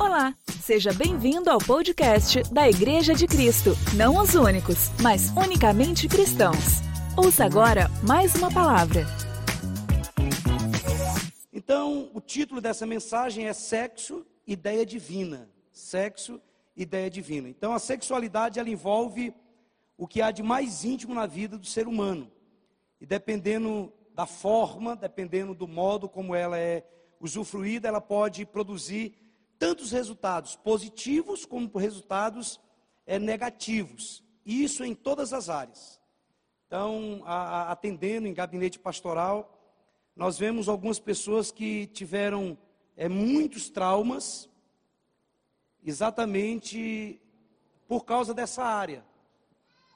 Olá, seja bem-vindo ao podcast da Igreja de Cristo. Não os únicos, mas unicamente cristãos. Ouça agora mais uma palavra. Então, o título dessa mensagem é Sexo, Ideia Divina. Sexo, Ideia Divina. Então, a sexualidade ela envolve o que há de mais íntimo na vida do ser humano. E dependendo da forma, dependendo do modo como ela é usufruída, ela pode produzir tantos resultados positivos como resultados é, negativos. E isso em todas as áreas. Então, a, a, atendendo em gabinete pastoral, nós vemos algumas pessoas que tiveram é, muitos traumas, exatamente por causa dessa área.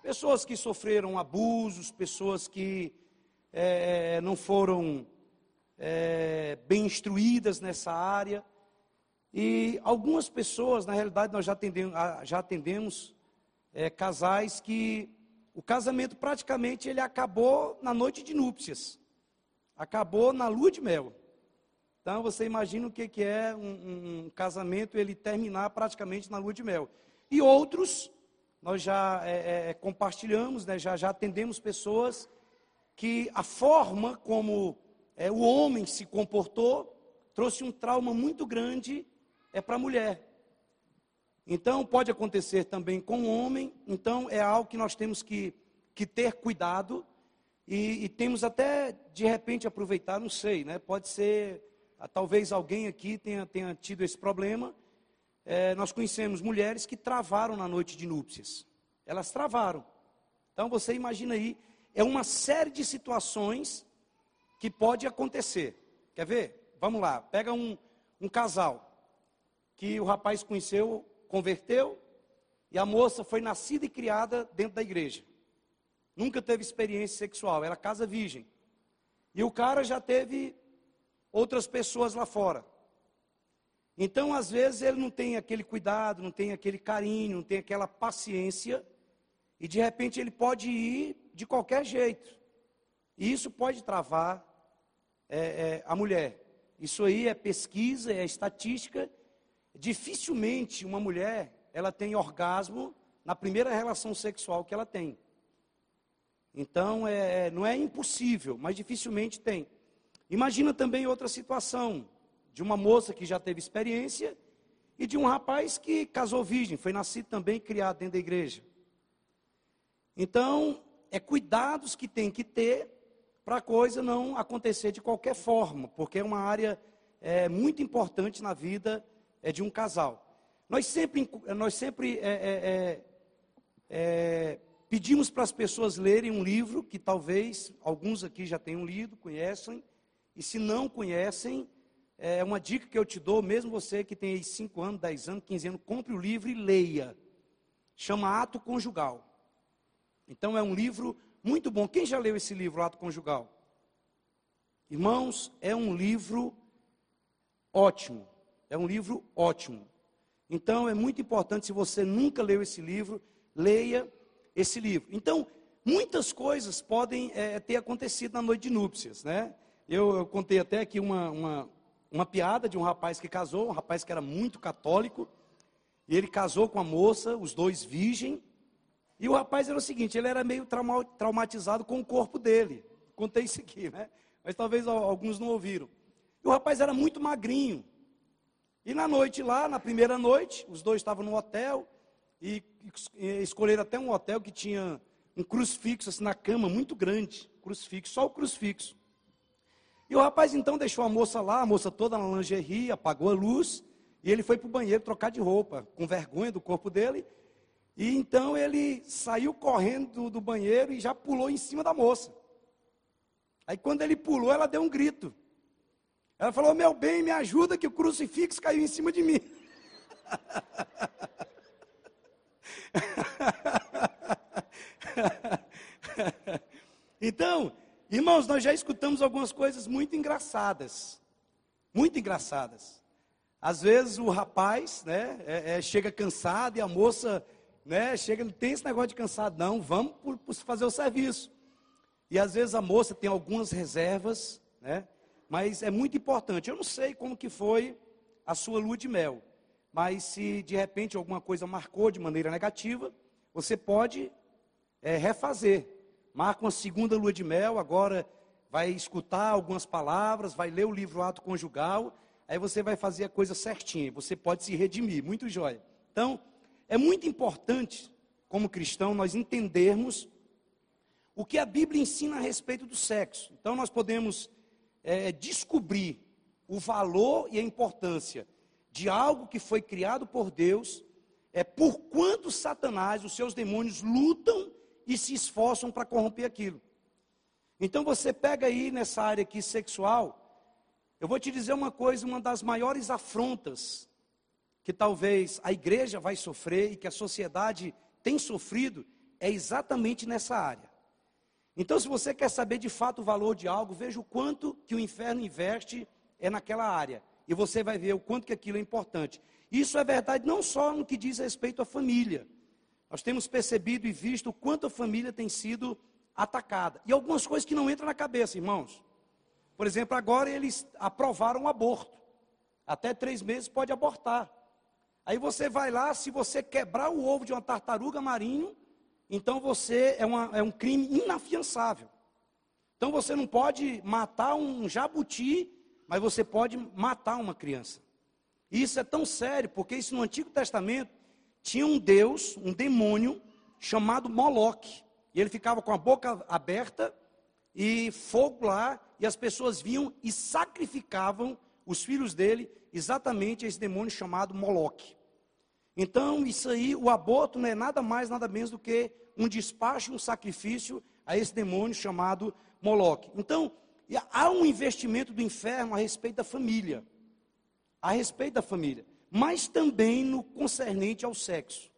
Pessoas que sofreram abusos, pessoas que é, não foram é, bem instruídas nessa área. E algumas pessoas, na realidade, nós já atendemos, já atendemos é, casais que o casamento praticamente ele acabou na noite de núpcias, acabou na lua de mel. Então você imagina o que, que é um, um, casamento ele terminar praticamente na lua de mel. E outros, nós já é, é, compartilhamos, né, já, já atendemos pessoas que a forma como é, o homem se comportou trouxe um trauma muito grande é para a mulher. Então, pode acontecer também com o homem, então é algo que nós temos que, que ter cuidado e, e temos até, de repente, aproveitar, não sei, né? Pode ser, ah, talvez alguém aqui tenha, tenha tido esse problema. É, nós conhecemos mulheres que travaram na noite de núpcias. Elas travaram. Então, você imagina aí, é uma série de situações que pode acontecer. Quer ver? Vamos lá, pega um, um casal que o rapaz conheceu, converteu, e a moça foi nascida e criada dentro da igreja. Nunca teve experiência sexual, era casa virgem. E o cara já teve outras pessoas lá fora. Então, às vezes, ele não tem aquele cuidado, não tem aquele carinho, não tem aquela paciência, e de repente ele pode ir de qualquer jeito. E isso pode travar é, é, a mulher. Isso aí é pesquisa, é estatística, Dificilmente uma mulher ela tem orgasmo na primeira relação sexual que ela tem. Então, é, não é impossível, mas dificilmente tem. Imagina também outra situação, de uma moça que já teve experiência e de um rapaz que casou virgem, foi nascido também e criado dentro da igreja. Então, é cuidados que tem que ter para a coisa não acontecer de qualquer forma, porque é uma área é, muito importante na vida é de um casal. Nós sempre, nós sempre é, é, é, é, pedimos para as pessoas lerem um livro que talvez alguns aqui já tenham lido, conhecem, e se não conhecem, é uma dica que eu te dou, mesmo você que tem aí 5 anos, 10 anos, 15 anos, compre o livro e leia. Chama Ato Conjugal. Então é um livro muito bom. Quem já leu esse livro, Ato Conjugal? Irmãos, é um livro ótimo. É um livro ótimo. Então é muito importante, se você nunca leu esse livro, leia esse livro. Então, muitas coisas podem é, ter acontecido na noite de núpcias, né? Eu, eu contei até aqui uma, uma, uma piada de um rapaz que casou, um rapaz que era muito católico, e ele casou com a moça, os dois virgem, e o rapaz era o seguinte, ele era meio trauma, traumatizado com o corpo dele. Contei isso aqui, né? Mas talvez alguns não ouviram. E o rapaz era muito magrinho. E na noite lá, na primeira noite, os dois estavam no hotel e, escolheram até um hotel que tinha um crucifixo assim, na cama, muito grande, crucifixo, só o crucifixo. E o rapaz então deixou a moça lá, a moça toda na lingerie, apagou a luz, e ele foi para o banheiro trocar de roupa, com vergonha do corpo dele. E então ele saiu correndo do, do banheiro e já pulou em cima da moça. Aí quando ele pulou, ela deu um grito. Ela falou: Meu bem, me ajuda que o crucifixo caiu em cima de mim. então, irmãos, nós já escutamos algumas coisas muito engraçadas. Muito engraçadas. Às vezes o rapaz né, é, é, chega cansado e a moça né, chega, não tem esse negócio de cansado, não, vamos por, por fazer o serviço. E às vezes a moça tem algumas reservas, né? Mas é muito importante. Eu não sei como que foi a sua lua de mel, mas se de repente alguma coisa marcou de maneira negativa, você pode é, refazer. Marca uma segunda lua de mel, agora vai escutar algumas palavras, vai ler o livro Ato Conjugal, aí você vai fazer a coisa certinha, você pode se redimir, muito jóia. Então, é muito importante, como cristão, nós entendermos o que a Bíblia ensina a respeito do sexo. Então, nós podemos é, descobrir o valor e a importância de algo que foi criado por Deus, é por quanto Satanás, os seus demônios, lutam e se esforçam para corromper aquilo. Então você pega aí nessa área aqui sexual, eu vou te dizer uma coisa, uma das maiores afrontas que talvez a igreja vai sofrer e que a sociedade tem sofrido é exatamente nessa área. Então, se você quer saber de fato o valor de algo, veja o quanto que o inferno investe é naquela área. E você vai ver o quanto que aquilo é importante. Isso é verdade não só no que diz respeito à família. Nós temos percebido e visto o quanto a família tem sido atacada. E algumas coisas que não entram na cabeça, irmãos. Por exemplo, agora eles aprovaram o aborto. Até três meses pode abortar. Aí você vai lá, se você quebrar o ovo de uma tartaruga marinho, então você é, uma, é um crime inafiançável. Então você não pode matar um jabuti, mas você pode matar uma criança. E isso é tão sério, porque isso no Antigo Testamento tinha um Deus, um demônio, chamado Moloque. E ele ficava com a boca aberta e fogo lá, e as pessoas vinham e sacrificavam os filhos dele exatamente esse demônio chamado Moloque. Então, isso aí, o aborto não é nada mais, nada menos do que um despacho, um sacrifício a esse demônio chamado Moloque. Então, há um investimento do inferno a respeito da família. A respeito da família. Mas também no concernente ao sexo.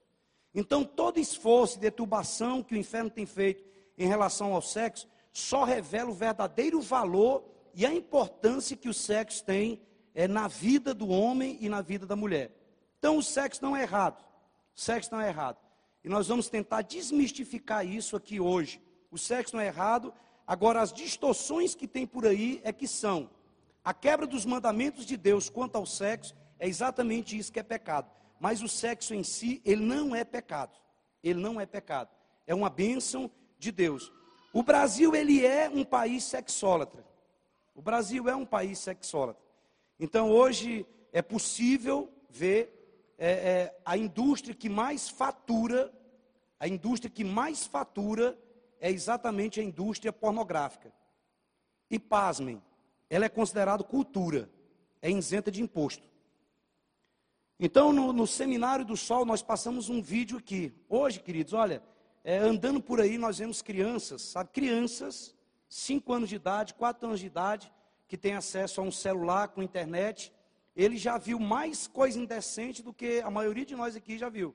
Então, todo esforço e deturbação que o inferno tem feito em relação ao sexo só revela o verdadeiro valor e a importância que o sexo tem é, na vida do homem e na vida da mulher. Então, o sexo não é errado. O sexo não é errado. E nós vamos tentar desmistificar isso aqui hoje. O sexo não é errado. Agora, as distorções que tem por aí é que são a quebra dos mandamentos de Deus quanto ao sexo é exatamente isso que é pecado. Mas o sexo em si, ele não é pecado. Ele não é pecado. É uma bênção de Deus. O Brasil, ele é um país sexólatra. O Brasil é um país sexólatra. Então, hoje, é possível ver é, é, a indústria que mais fatura, a indústria que mais fatura é exatamente a indústria pornográfica. E pasmem, ela é considerada cultura, é isenta de imposto. Então, no, no, Seminário do Sol, nós passamos um vídeo aqui. Hoje, queridos, olha, é, andando por aí, nós vemos crianças, sabe? Crianças, 5 anos de idade, 4 anos de idade, que têm acesso a um celular com internet. Ele já viu mais coisa indecente do que a maioria de nós aqui já viu.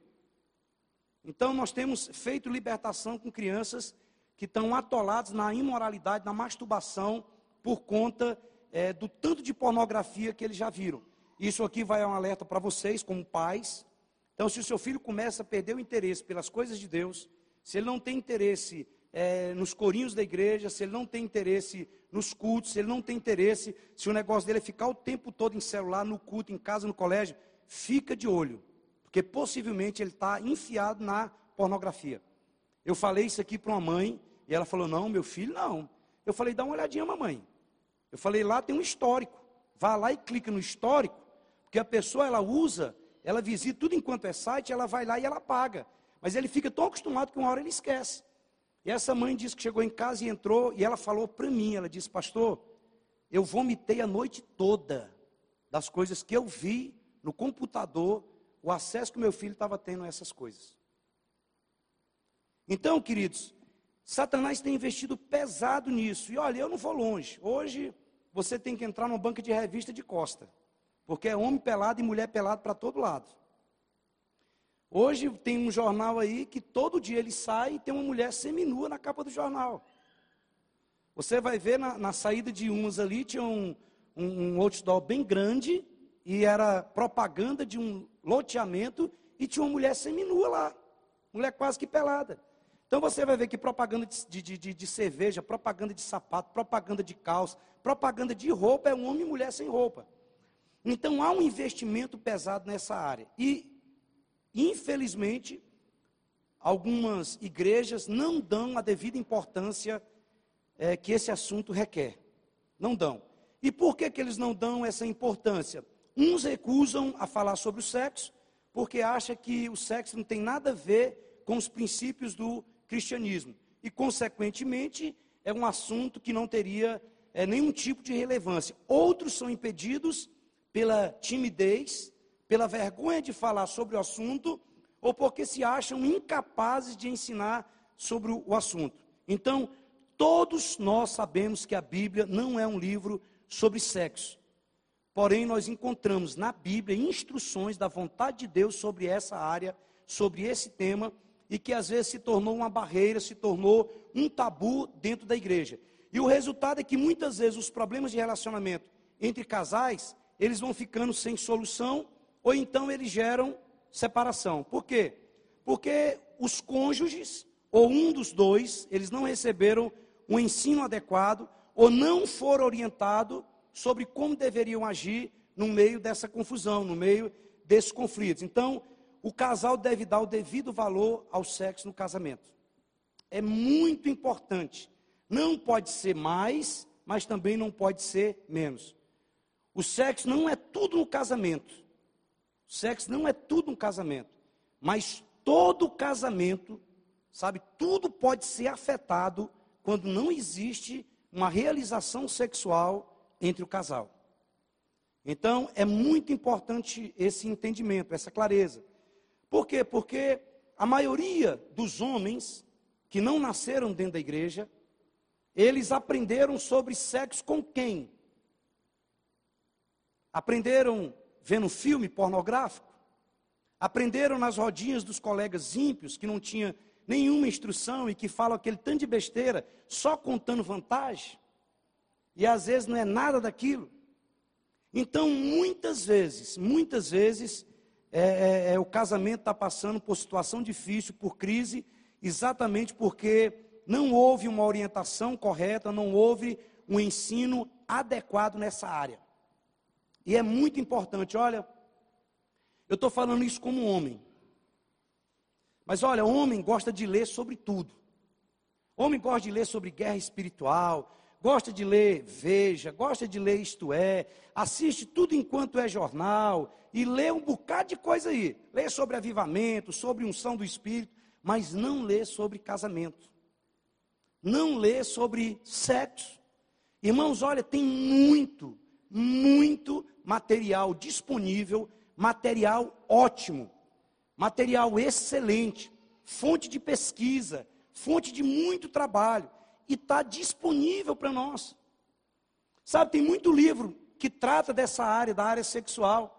Então, nós temos feito libertação com crianças que estão atoladas na imoralidade, na masturbação, por conta é, do tanto de pornografia que eles já viram. Isso aqui vai um alerta para vocês, como pais. Então, se o seu filho começa a perder o interesse pelas coisas de Deus, se ele não tem interesse é, nos corinhos da igreja, se ele não tem interesse nos cultos, se ele não tem interesse, se o negócio dele é ficar o tempo todo em celular, no culto, em casa, no colégio, fica de olho, porque possivelmente ele está enfiado na pornografia. Eu falei isso aqui para uma mãe, e ela falou: Não, meu filho, não. Eu falei: Dá uma olhadinha, mamãe. Eu falei: Lá tem um histórico. Vá lá e clica no histórico porque a pessoa ela usa, ela visita tudo enquanto é site, ela vai lá e ela paga. Mas ele fica tão acostumado que uma hora ele esquece. E essa mãe disse que chegou em casa e entrou, e ela falou para mim, ela disse, pastor, eu vomitei a noite toda das coisas que eu vi no computador, o acesso que meu filho estava tendo a essas coisas. Então, queridos, Satanás tem investido pesado nisso. E olha, eu não vou longe. Hoje você tem que entrar numa banca de revista de costa. Porque é homem pelado e mulher pelado para todo lado. Hoje tem um jornal aí que todo dia ele sai e tem uma mulher seminua na capa do jornal. Você vai ver na, na saída de uns ali, tinha um, um, um outdoor bem grande e era propaganda de um loteamento e tinha uma mulher seminua lá. Mulher quase que pelada. Então você vai ver que propaganda de, de, de, de, cerveja, propaganda de sapato, propaganda de calça, propaganda de roupa é um homem e mulher sem roupa. Então há um investimento pesado nessa área. E, infelizmente, algumas igrejas não dão a devida importância é, que esse assunto requer. Não dão. E por que, que eles não dão essa importância? Uns recusam a falar sobre o sexo, porque acham que o sexo não tem nada a ver com os princípios do cristianismo. E, consequentemente, é um assunto que não teria é, nenhum tipo de relevância. Outros são impedidos pela timidez, pela vergonha de falar sobre o assunto, ou porque se acham incapazes de ensinar sobre o assunto. Então, todos nós sabemos que a Bíblia não é um livro sobre sexo. Porém, nós encontramos na Bíblia instruções da vontade de Deus sobre essa área, sobre esse tema, e que às vezes se tornou uma barreira, se tornou um tabu dentro da igreja. E o resultado é que muitas vezes os problemas de relacionamento entre casais, eles vão ficando sem solução, ou então eles geram separação. Por quê? Porque os cônjuges, ou um dos dois, eles não receberam um ensino adequado, ou não foram orientados sobre como deveriam agir no meio dessa confusão, no meio desses conflitos. Então, o casal deve dar o devido valor ao sexo no casamento. É muito importante. Não pode ser mais, mas também não pode ser menos. O sexo não é tudo no casamento. Sexo não é tudo no casamento. Mas todo casamento, sabe, tudo pode ser afetado quando não existe uma realização sexual entre o casal. Então, é muito importante esse entendimento, essa clareza. Por quê? Porque a maioria dos homens que não nasceram dentro da igreja, eles aprenderam sobre sexo com quem? Aprenderam vendo filme pornográfico? Aprenderam nas rodinhas dos colegas ímpios que não tinha nenhuma instrução e que falam aquele tanto de besteira só contando vantagem? E às vezes não é nada daquilo. Então, muitas vezes, muitas vezes, é, é, é, o casamento está passando por situação difícil, por crise, exatamente porque não houve uma orientação correta, não houve um ensino adequado nessa área. E é muito importante, olha, eu estou falando isso como homem. Mas olha, homem gosta de ler sobre tudo. Homem gosta de ler sobre guerra espiritual, gosta de ler Veja, gosta de ler Isto É, assiste tudo enquanto é jornal e lê um bocado de coisa aí. Lê sobre avivamento, sobre unção do Espírito, mas não lê sobre casamento. Não lê sobre sexo. Irmãos, olha, tem muito, muito material disponível, material ótimo, material excelente, fonte de pesquisa, fonte de muito trabalho e está disponível para nós. Sabe, tem muito livro que trata dessa área, da área sexual.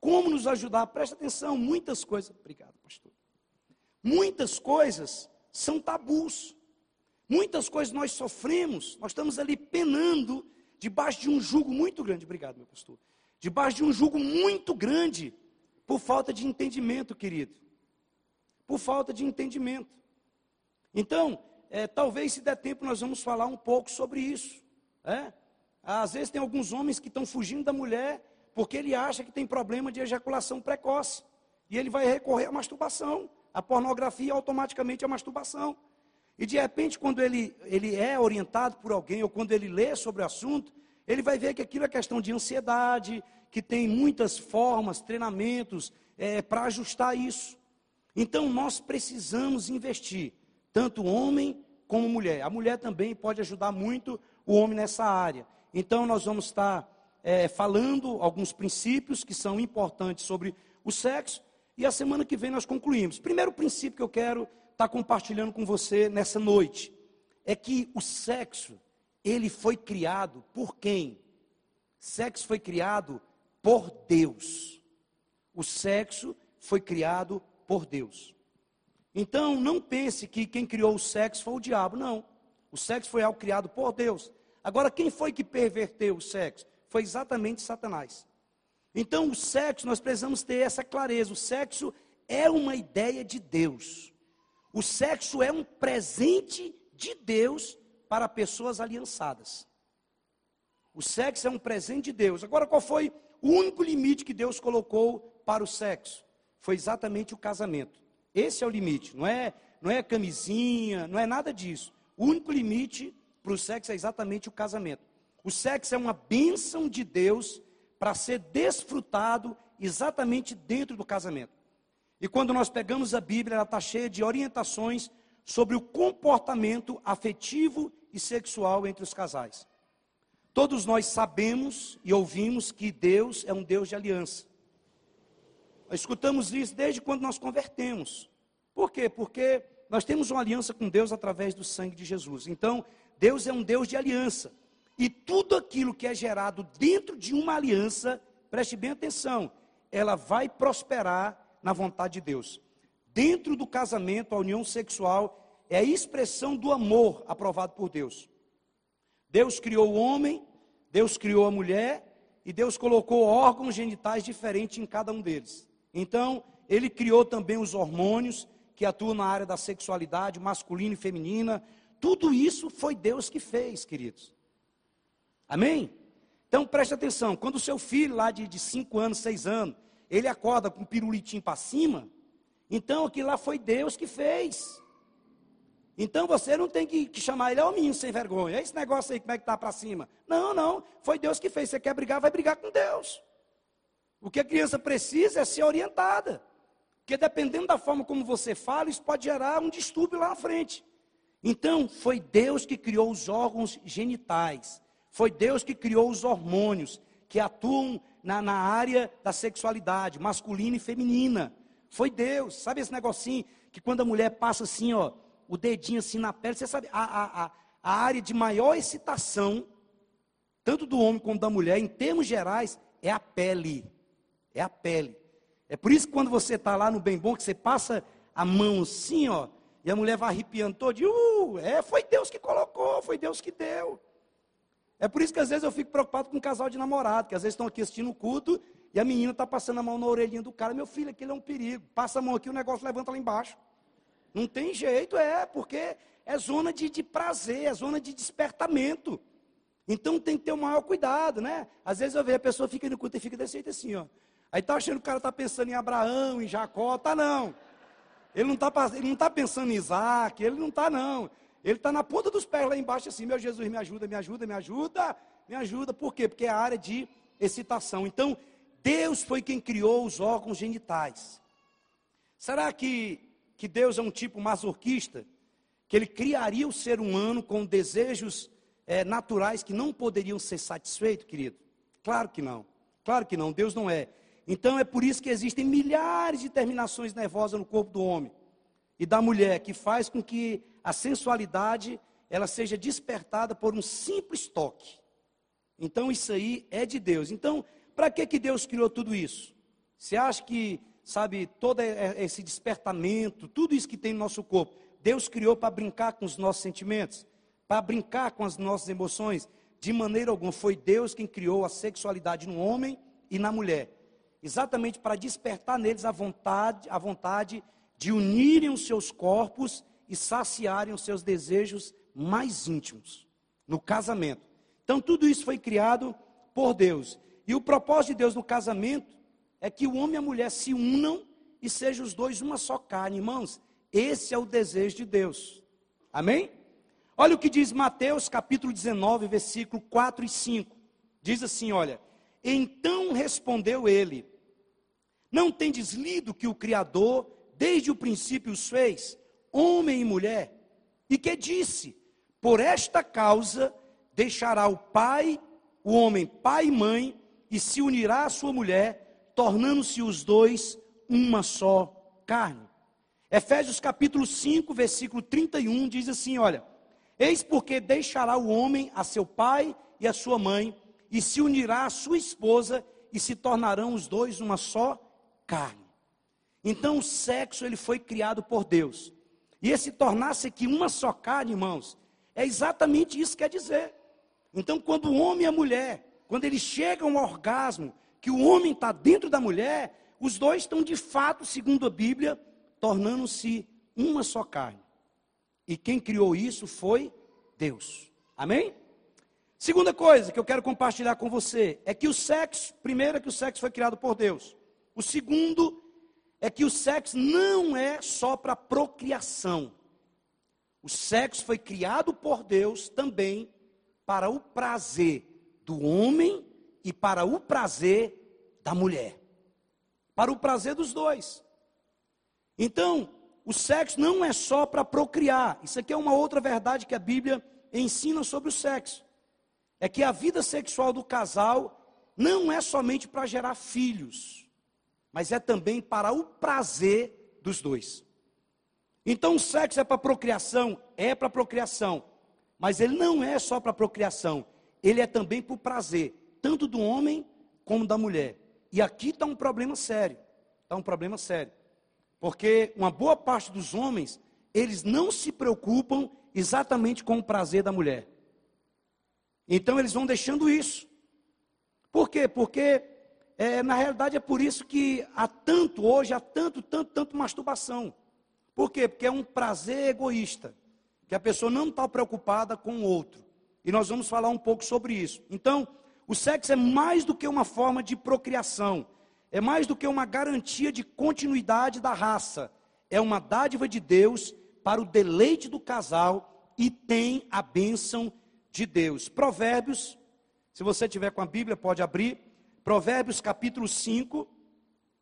Como nos ajudar? Presta atenção, muitas coisas. Obrigado, pastor. Muitas coisas são tabus. Muitas coisas nós sofremos, nós estamos ali penando debaixo de um jugo muito grande. Obrigado, meu pastor. Debaixo de um jugo muito grande, por falta de entendimento, querido. Por falta de entendimento. Então, é, talvez se der tempo nós vamos falar um pouco sobre isso. É? Às vezes tem alguns homens que estão fugindo da mulher porque ele acha que tem problema de ejaculação precoce. E ele vai recorrer à masturbação. A pornografia automaticamente é a masturbação. E de repente, quando ele, ele é orientado por alguém, ou quando ele lê sobre o assunto, ele vai ver que aquilo é questão de ansiedade, que tem muitas formas, treinamentos é, para ajustar isso. Então, nós precisamos investir tanto homem como mulher. A mulher também pode ajudar muito o homem nessa área. Então, nós vamos estar é, falando alguns princípios que são importantes sobre o sexo, e a semana que vem nós concluímos. Primeiro princípio que eu quero estar compartilhando com você nessa noite é que o sexo, ele foi criado por quem? Sexo foi criado por Deus. O sexo foi criado por Deus. Então, não pense que quem criou o sexo foi o diabo, não. O sexo foi algo criado por Deus. Agora, quem foi que perverteu o sexo? Foi exatamente Satanás. Então, o sexo, nós precisamos ter essa clareza: o sexo é uma ideia de Deus. O sexo é um presente de Deus para pessoas aliançadas. O sexo é um presente de Deus. Agora, qual foi o único limite que Deus colocou para o sexo foi exatamente o casamento. Esse é o limite, não é, não é camisinha, não é nada disso. O único limite para o sexo é exatamente o casamento. O sexo é uma bênção de Deus para ser desfrutado exatamente dentro do casamento. E quando nós pegamos a Bíblia, ela está cheia de orientações sobre o comportamento afetivo e sexual entre os casais. Todos nós sabemos e ouvimos que Deus é um Deus de aliança. Escutamos isso desde quando nós convertemos. Por quê? Porque nós temos uma aliança com Deus através do sangue de Jesus. Então, Deus é um Deus de aliança. E tudo aquilo que é gerado dentro de uma aliança, preste bem atenção, ela vai prosperar na vontade de Deus. Dentro do casamento, a união sexual é a expressão do amor aprovado por Deus. Deus criou o homem, Deus criou a mulher e Deus colocou órgãos genitais diferentes em cada um deles. Então, ele criou também os hormônios que atuam na área da sexualidade masculina e feminina. Tudo isso foi Deus que fez, queridos. Amém? Então preste atenção, quando o seu filho lá de 5 anos, 6 anos, ele acorda com um pirulitinho para cima, então aquilo lá foi Deus que fez. Então você não tem que, que chamar ele, é o menino sem vergonha, esse negócio aí, como é que está para cima? Não, não, foi Deus que fez. Você quer brigar, vai brigar com Deus. O que a criança precisa é ser orientada. Porque dependendo da forma como você fala, isso pode gerar um distúrbio lá na frente. Então, foi Deus que criou os órgãos genitais. Foi Deus que criou os hormônios que atuam na, na área da sexualidade, masculina e feminina. Foi Deus. Sabe esse negocinho que quando a mulher passa assim, ó, o dedinho assim na pele, você sabe, a, a, a, área de maior excitação, tanto do homem como da mulher, em termos gerais, é a pele. É a pele. É por isso que quando você está lá no bem bom, que você passa a mão assim, ó, e a mulher vai arrepiando todo, uh, é, foi Deus que colocou, foi Deus que deu. É por isso que às vezes eu fico preocupado com um casal de namorado, que às vezes estão aqui assistindo o culto e a menina está passando a mão na orelhinha do cara. Meu filho, aquilo é um perigo. Passa a mão aqui, o negócio levanta lá embaixo. Não tem jeito, é, porque é zona de, de prazer, é zona de despertamento. Então tem que ter o maior cuidado, né? Às vezes eu vejo a pessoa fica no culto e fica desse jeito assim, ó. Aí tá achando que o cara está pensando em Abraão, em Jacó, tá não. Ele não está tá pensando em Isaac, ele não está não. Ele está na ponta dos pés lá embaixo, assim, meu Jesus, me ajuda, me ajuda, me ajuda, me ajuda. Por quê? Porque é a área de excitação. Então, Deus foi quem criou os órgãos genitais. Será que, que Deus é um tipo masoquista? Que ele criaria o ser humano com desejos é, naturais que não poderiam ser satisfeitos, querido? Claro que não. Claro que não. Deus não é. Então é por isso que existem milhares de terminações nervosas no corpo do homem e da mulher, que faz com que a sensualidade ela seja despertada por um simples toque. Então isso aí é de Deus. Então, para que que Deus criou tudo isso? Você acha que, sabe, todo esse despertamento, tudo isso que tem no nosso corpo, Deus criou para brincar com os nossos sentimentos, para brincar com as nossas emoções? De maneira alguma, foi Deus quem criou a sexualidade no homem e na mulher. Exatamente para despertar neles a vontade, a vontade de unirem os seus corpos e saciarem os seus desejos mais íntimos no casamento. Então, tudo isso foi criado por Deus. E o propósito de Deus no casamento é que o homem e a mulher se unam e sejam os dois uma só carne, irmãos. Esse é o desejo de Deus. Amém? Olha o que diz Mateus capítulo 19, versículo 4 e 5. Diz assim: Olha, então respondeu ele: Não tendes lido que o Criador desde o princípio os fez, homem e mulher, e que disse: Por esta causa deixará o pai, o homem, pai e mãe, e se unirá à sua mulher, tornando-se os dois uma só carne. Efésios capítulo 5, versículo 31 diz assim: Olha, eis porque deixará o homem a seu pai e a sua mãe, e se unirá à sua esposa, e se tornarão os dois uma só carne. Então o sexo ele foi criado por Deus. E esse tornar-se aqui uma só carne, irmãos, é exatamente isso que quer dizer. Então quando o homem e a mulher, quando eles chegam ao orgasmo, que o homem está dentro da mulher, os dois estão de fato, segundo a Bíblia, tornando-se uma só carne. E quem criou isso foi Deus. Amém? Segunda coisa que eu quero compartilhar com você é que o sexo, primeiro é que o sexo foi criado por Deus. O segundo é que o sexo não é só para procriação. O sexo foi criado por Deus também para o prazer do homem e para o prazer da mulher. Para o prazer dos dois. Então, o sexo não é só para procriar. Isso aqui é uma outra verdade que a Bíblia ensina sobre o sexo. É que a vida sexual do casal não é somente para gerar filhos, mas é também para o prazer dos dois. Então o sexo é para procriação? É para procriação. Mas ele não é só para procriação. Ele é também para o prazer, tanto do homem como da mulher. E aqui está um problema sério. Está um problema sério. Porque uma boa parte dos homens, eles não se preocupam exatamente com o prazer da mulher. Então eles vão deixando isso. Por quê? Porque é, na realidade é por isso que há tanto hoje, há tanto, tanto, tanto masturbação. Por quê? Porque é um prazer egoísta, que a pessoa não está preocupada com o outro. E nós vamos falar um pouco sobre isso. Então, o sexo é mais do que uma forma de procriação, é mais do que uma garantia de continuidade da raça, é uma dádiva de Deus para o deleite do casal e tem a bênção de Deus. Provérbios, se você tiver com a Bíblia, pode abrir. Provérbios capítulo 5,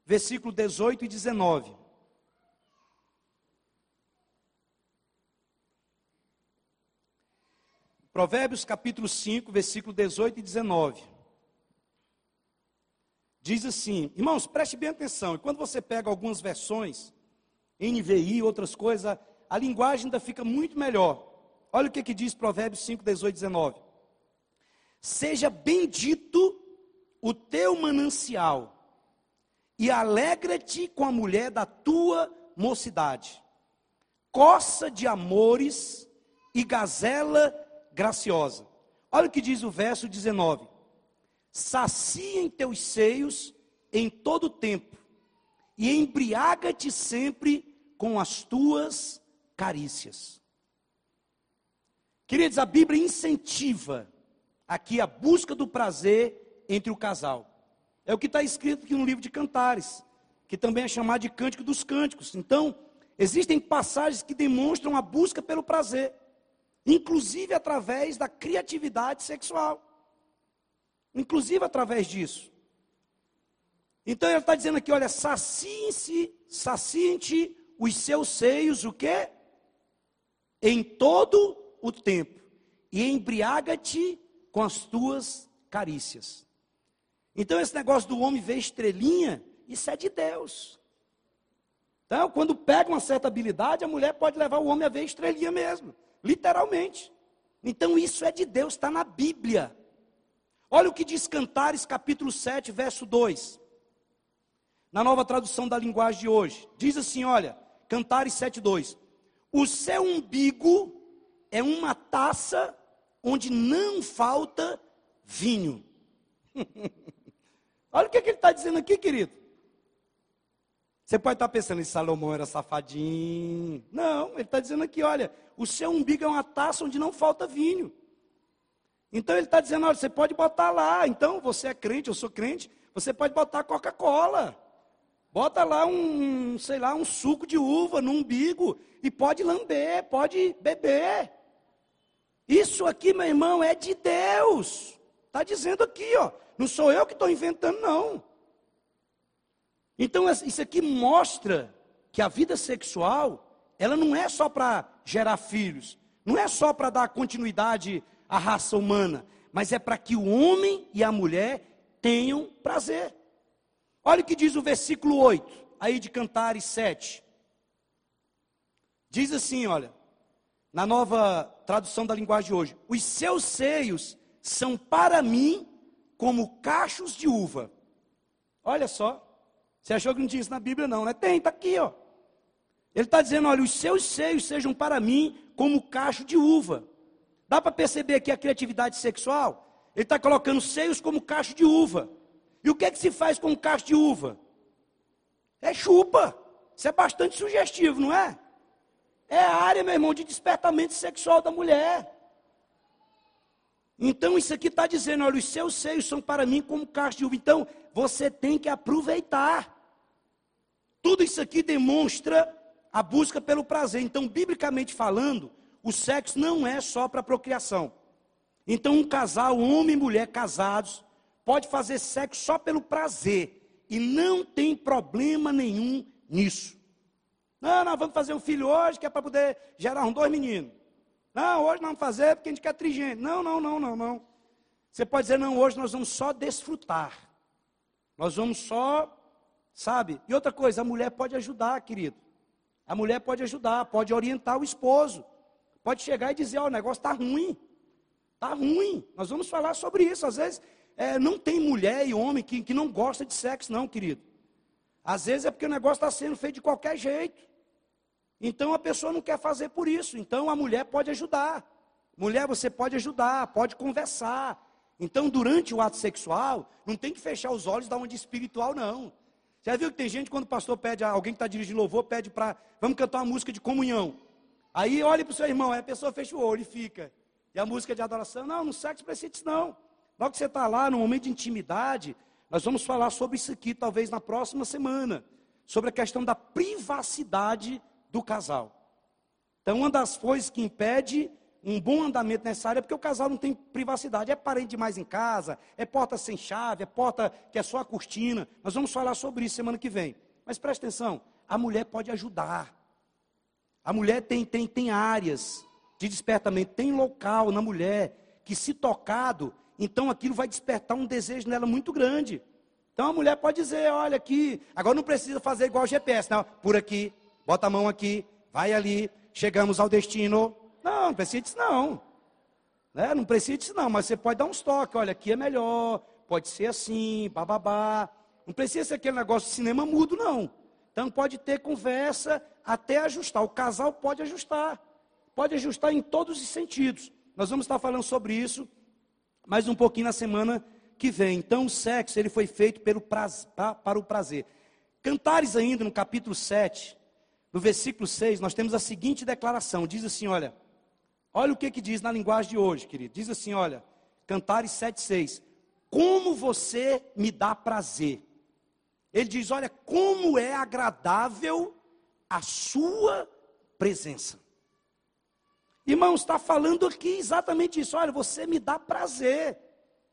versículo 18 e 19. Provérbios capítulo 5, versículo 18 e 19. Diz assim, irmãos, preste bem atenção. E quando você pega algumas versões, NVI, outras coisas, a linguagem ainda fica muito melhor. Olha o que, que diz Provérbios 5, 18 e 19. Seja bendito o teu manancial, e alegra-te com a mulher da tua mocidade. Coça de amores e gazela graciosa. Olha o que diz o verso 19: Saciem teus seios em todo o tempo, e embriaga-te sempre com as tuas carícias. Queridos, a Bíblia incentiva aqui a busca do prazer entre o casal. É o que está escrito aqui no livro de Cantares, que também é chamado de Cântico dos Cânticos. Então, existem passagens que demonstram a busca pelo prazer inclusive através da criatividade sexual. Inclusive através disso. Então ele está dizendo aqui, olha, saciem-se, saciem-te os seus seios, o quê? Em todo o tempo. E embriaga-te com as tuas carícias. Então esse negócio do homem ver estrelinha, isso é de Deus. Então, quando pega uma certa habilidade, a mulher pode levar o homem a ver estrelinha mesmo. Literalmente. Então isso é de Deus, está na Bíblia. Olha o que diz Cantares, capítulo 7, verso 2. Na nova tradução da linguagem de hoje. Diz assim: olha, Cantares 7, 2. O seu umbigo é uma taça onde não falta vinho. olha o que, que ele está dizendo aqui, querido. Você pode estar pensando, esse Salomão era safadinho. Não, ele está dizendo aqui, olha, o seu umbigo é uma taça onde não falta vinho. Então ele está dizendo, olha, você pode botar lá. Então, você é crente, eu sou crente, você pode botar Coca-Cola. Bota lá um, sei lá, um suco de uva no umbigo e pode lamber, pode beber. Isso aqui, meu irmão, é de Deus. Está dizendo aqui, ó. Não sou eu que estou inventando, não. Então, isso aqui mostra que a vida sexual, ela não é só para gerar filhos, não é só para dar continuidade à raça humana, mas é para que o homem e a mulher tenham prazer. Olha o que diz o versículo 8, aí de Cantares 7. Diz assim, olha, na nova tradução da linguagem de hoje: Os seus seios são para mim como cachos de uva. Olha só. Você achou que não tinha isso na Bíblia, não, né? Tem, está aqui, ó. Ele está dizendo: olha, os seus seios sejam para mim como cacho de uva. Dá para perceber aqui a criatividade sexual? Ele está colocando seios como cacho de uva. E o que é que se faz com um cacho de uva? É chupa. Isso é bastante sugestivo, não é? É a área, meu irmão, de despertamento sexual da mulher. Então isso aqui está dizendo, olha, os seus seios são para mim como uva. Então você tem que aproveitar. Tudo isso aqui demonstra a busca pelo prazer. Então, biblicamente falando, o sexo não é só para procriação. Então, um casal, homem e mulher casados, pode fazer sexo só pelo prazer. E não tem problema nenhum nisso. Não, nós vamos fazer um filho hoje que é para poder gerar uns dois meninos. Não, hoje nós vamos fazer porque a gente quer trigênio. Não, não, não, não, não. Você pode dizer, não, hoje nós vamos só desfrutar. Nós vamos só, sabe? E outra coisa, a mulher pode ajudar, querido. A mulher pode ajudar, pode orientar o esposo. Pode chegar e dizer, ó, oh, o negócio está ruim. Está ruim. Nós vamos falar sobre isso. Às vezes, é, não tem mulher e homem que, que não gosta de sexo, não, querido. Às vezes é porque o negócio está sendo feito de qualquer jeito. Então a pessoa não quer fazer por isso. Então a mulher pode ajudar. Mulher, você pode ajudar, pode conversar. Então, durante o ato sexual, não tem que fechar os olhos da onde espiritual, não. Já viu que tem gente, quando o pastor pede, alguém que está dirigindo louvor, pede para, vamos cantar uma música de comunhão. Aí olha para o seu irmão, aí a pessoa fecha o olho e fica. E a música de adoração, não, no sexo precisa disso não. Logo que você está lá, no momento de intimidade, nós vamos falar sobre isso aqui, talvez na próxima semana. Sobre a questão da privacidade do casal. Então, uma das coisas que impede um bom andamento nessa área é porque o casal não tem privacidade. É parente demais em casa, é porta sem chave, é porta que é só a cortina. Nós vamos falar sobre isso semana que vem. Mas preste atenção, a mulher pode ajudar. A mulher tem, tem, tem áreas de despertamento, tem local na mulher que, se tocado, então aquilo vai despertar um desejo nela muito grande. Então a mulher pode dizer: olha aqui, agora não precisa fazer igual GPS, não, por aqui, bota a mão aqui, vai ali, chegamos ao destino. Não, não precisa disso não. Né? Não precisa disso não, mas você pode dar uns toques, olha, aqui é melhor, pode ser assim, bababá. Não precisa ser aquele negócio de cinema mudo, não. Então pode ter conversa até ajustar. O casal pode ajustar. Pode ajustar em todos os sentidos. Nós vamos estar falando sobre isso mais um pouquinho na semana que vem. Então o sexo ele foi feito pelo prazer, para o prazer. Cantares ainda no capítulo 7, no versículo 6, nós temos a seguinte declaração. Diz assim, olha, olha o que, que diz na linguagem de hoje, querido. Diz assim, olha, Cantares 7, 6. Como você me dá prazer. Ele diz, olha, como é agradável a sua presença. Irmãos, está falando aqui exatamente isso. Olha, você me dá prazer.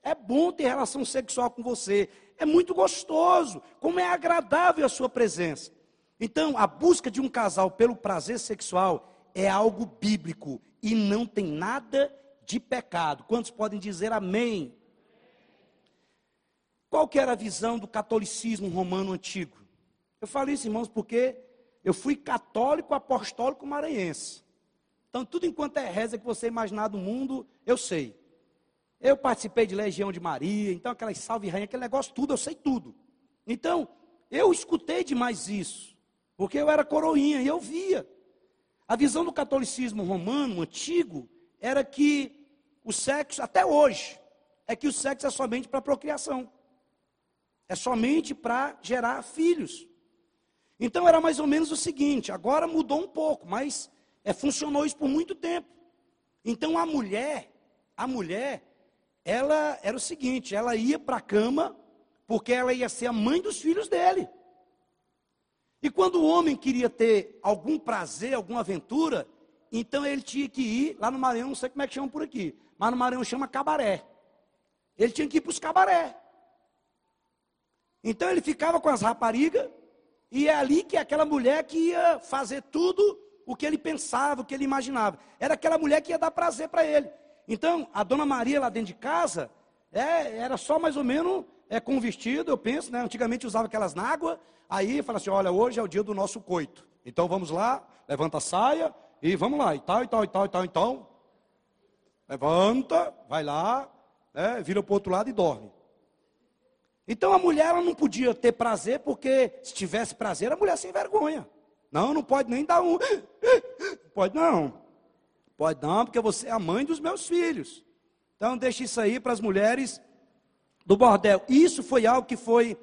É bom ter relação sexual com você. É muito gostoso. Como é agradável a sua presença. Então, a busca de um casal pelo prazer sexual é algo bíblico e não tem nada de pecado. Quantos podem dizer amém? Qual que era a visão do catolicismo romano antigo? Eu falo isso, irmãos, porque eu fui católico apostólico maranhense. Então, tudo enquanto é reza que você imaginar do mundo, eu sei. Eu participei de Legião de Maria, então aquelas salve rainha, aquele negócio tudo, eu sei tudo. Então, eu escutei demais isso, porque eu era coroinha e eu via. A visão do catolicismo romano antigo era que o sexo, até hoje, é que o sexo é somente para procriação. É somente para gerar filhos. Então era mais ou menos o seguinte, agora mudou um pouco, mas é, funcionou isso por muito tempo. Então a mulher, a mulher, ela era o seguinte, ela ia para a cama porque ela ia ser a mãe dos filhos dele. E quando o homem queria ter algum prazer, alguma aventura, então ele tinha que ir lá no Maranhão, não sei como é que chama por aqui, mas no Maranhão chama cabaré. Ele tinha que ir para os cabaré. Então ele ficava com as raparigas, e é ali que aquela mulher que ia fazer tudo o que ele pensava, o que ele imaginava. Era aquela mulher que ia dar prazer para ele. Então, a dona Maria lá dentro de casa, é, era só mais ou menos é, com vestido, eu penso, né? Antigamente usava aquelas nágua, aí fala assim: olha, hoje é o dia do nosso coito. Então vamos lá, levanta a saia e vamos lá, e tal, e tal, e tal, e tal, então. Levanta, vai lá, né, vira para o outro lado e dorme. Então a mulher ela não podia ter prazer, porque se tivesse prazer, a mulher sem vergonha. Não, não pode nem dar um. Pode não. Pode não, porque você é a mãe dos meus filhos. Então deixe isso aí para as mulheres do bordel. Isso foi algo que foi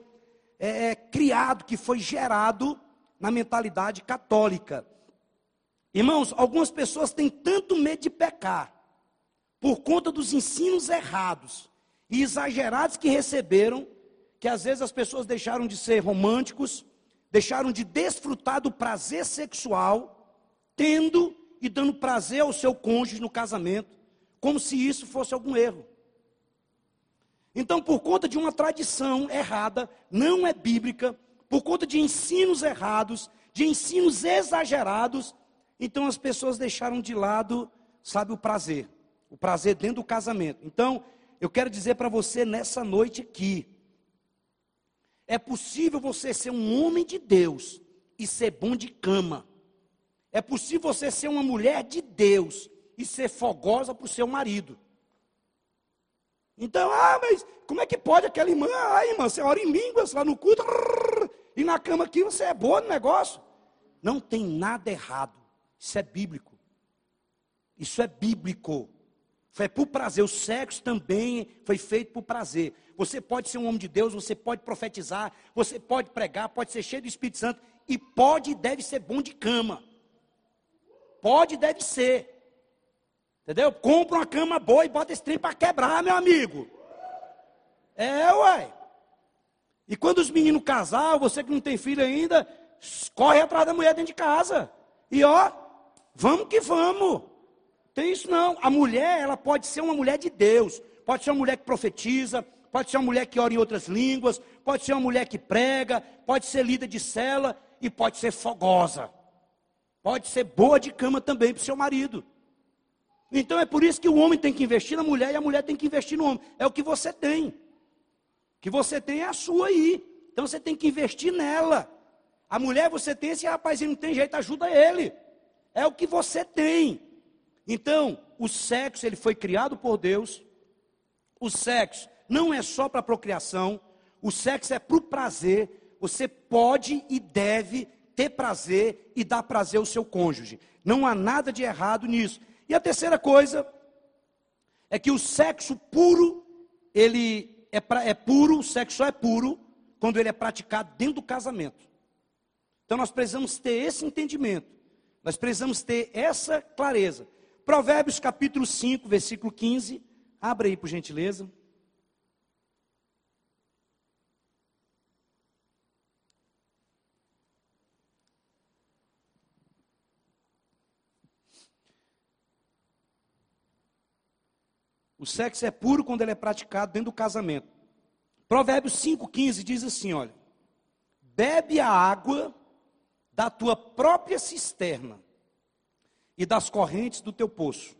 é, é, criado, que foi gerado na mentalidade católica. Irmãos, algumas pessoas têm tanto medo de pecar, por conta dos ensinos errados e exagerados que receberam, que às vezes as pessoas deixaram de ser românticos, deixaram de desfrutar do prazer sexual, tendo e dando prazer ao seu cônjuge no casamento, como se isso fosse algum erro. Então, por conta de uma tradição errada, não é bíblica, por conta de ensinos errados, de ensinos exagerados, então as pessoas deixaram de lado, sabe, o prazer. O prazer dentro do casamento. Então, eu quero dizer para você nessa noite aqui: é possível você ser um homem de Deus e ser bom de cama. É possível você ser uma mulher de Deus e ser fogosa para o seu marido. Então, ah, mas como é que pode aquela irmã? Ah, irmã, você ora em línguas lá no culto, e na cama aqui você é boa no negócio. Não tem nada errado. Isso é bíblico. Isso é bíblico. Foi por prazer. O sexo também foi feito por prazer. Você pode ser um homem de Deus, você pode profetizar, você pode pregar, pode ser cheio do Espírito Santo e pode e deve ser bom de cama. Pode e deve ser. Entendeu? Compra uma cama boa e bota esse trem para quebrar, meu amigo. É, uai. E quando os meninos casar, você que não tem filho ainda, corre atrás da mulher dentro de casa. E ó, vamos que vamos. Tem isso não. A mulher, ela pode ser uma mulher de Deus. Pode ser uma mulher que profetiza, pode ser uma mulher que ora em outras línguas, pode ser uma mulher que prega, pode ser líder de cela e pode ser fogosa. Pode ser boa de cama também para o seu marido. Então é por isso que o homem tem que investir na mulher e a mulher tem que investir no homem. É o que você tem. O que você tem é a sua aí. Então você tem que investir nela. A mulher você tem, esse rapazinho não tem jeito, ajuda ele. É o que você tem. Então, o sexo, ele foi criado por Deus. O sexo não é só para procriação. O sexo é para o prazer. Você pode e deve ter prazer e dar prazer ao seu cônjuge. Não há nada de errado nisso. E a terceira coisa é que o sexo puro, ele é, pra, é puro, o sexo só é puro quando ele é praticado dentro do casamento. Então nós precisamos ter esse entendimento. Nós precisamos ter essa clareza. Provérbios capítulo 5, versículo 15. Abra aí, por gentileza. O sexo é puro quando ele é praticado dentro do casamento. Provérbios 5,15 diz assim: olha, bebe a água da tua própria cisterna e das correntes do teu poço.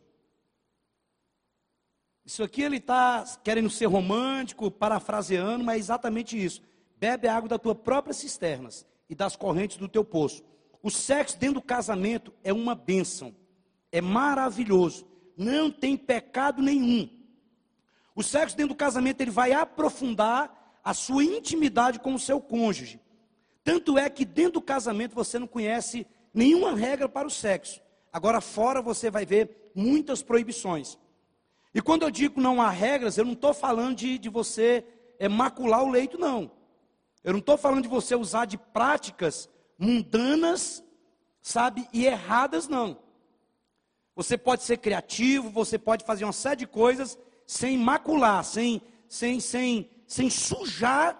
Isso aqui ele está querendo ser romântico, parafraseando, mas é exatamente isso. Bebe a água da tua própria cisternas e das correntes do teu poço. O sexo dentro do casamento é uma bênção, é maravilhoso não tem pecado nenhum. O sexo dentro do casamento ele vai aprofundar a sua intimidade com o seu cônjuge. Tanto é que dentro do casamento você não conhece nenhuma regra para o sexo. Agora fora você vai ver muitas proibições. E quando eu digo não há regras, eu não estou falando de, de você é, macular o leito, não. Eu não estou falando de você usar de práticas mundanas, sabe, e erradas, não. Você pode ser criativo, você pode fazer uma série de coisas sem macular, sem, sem, sem, sem sujar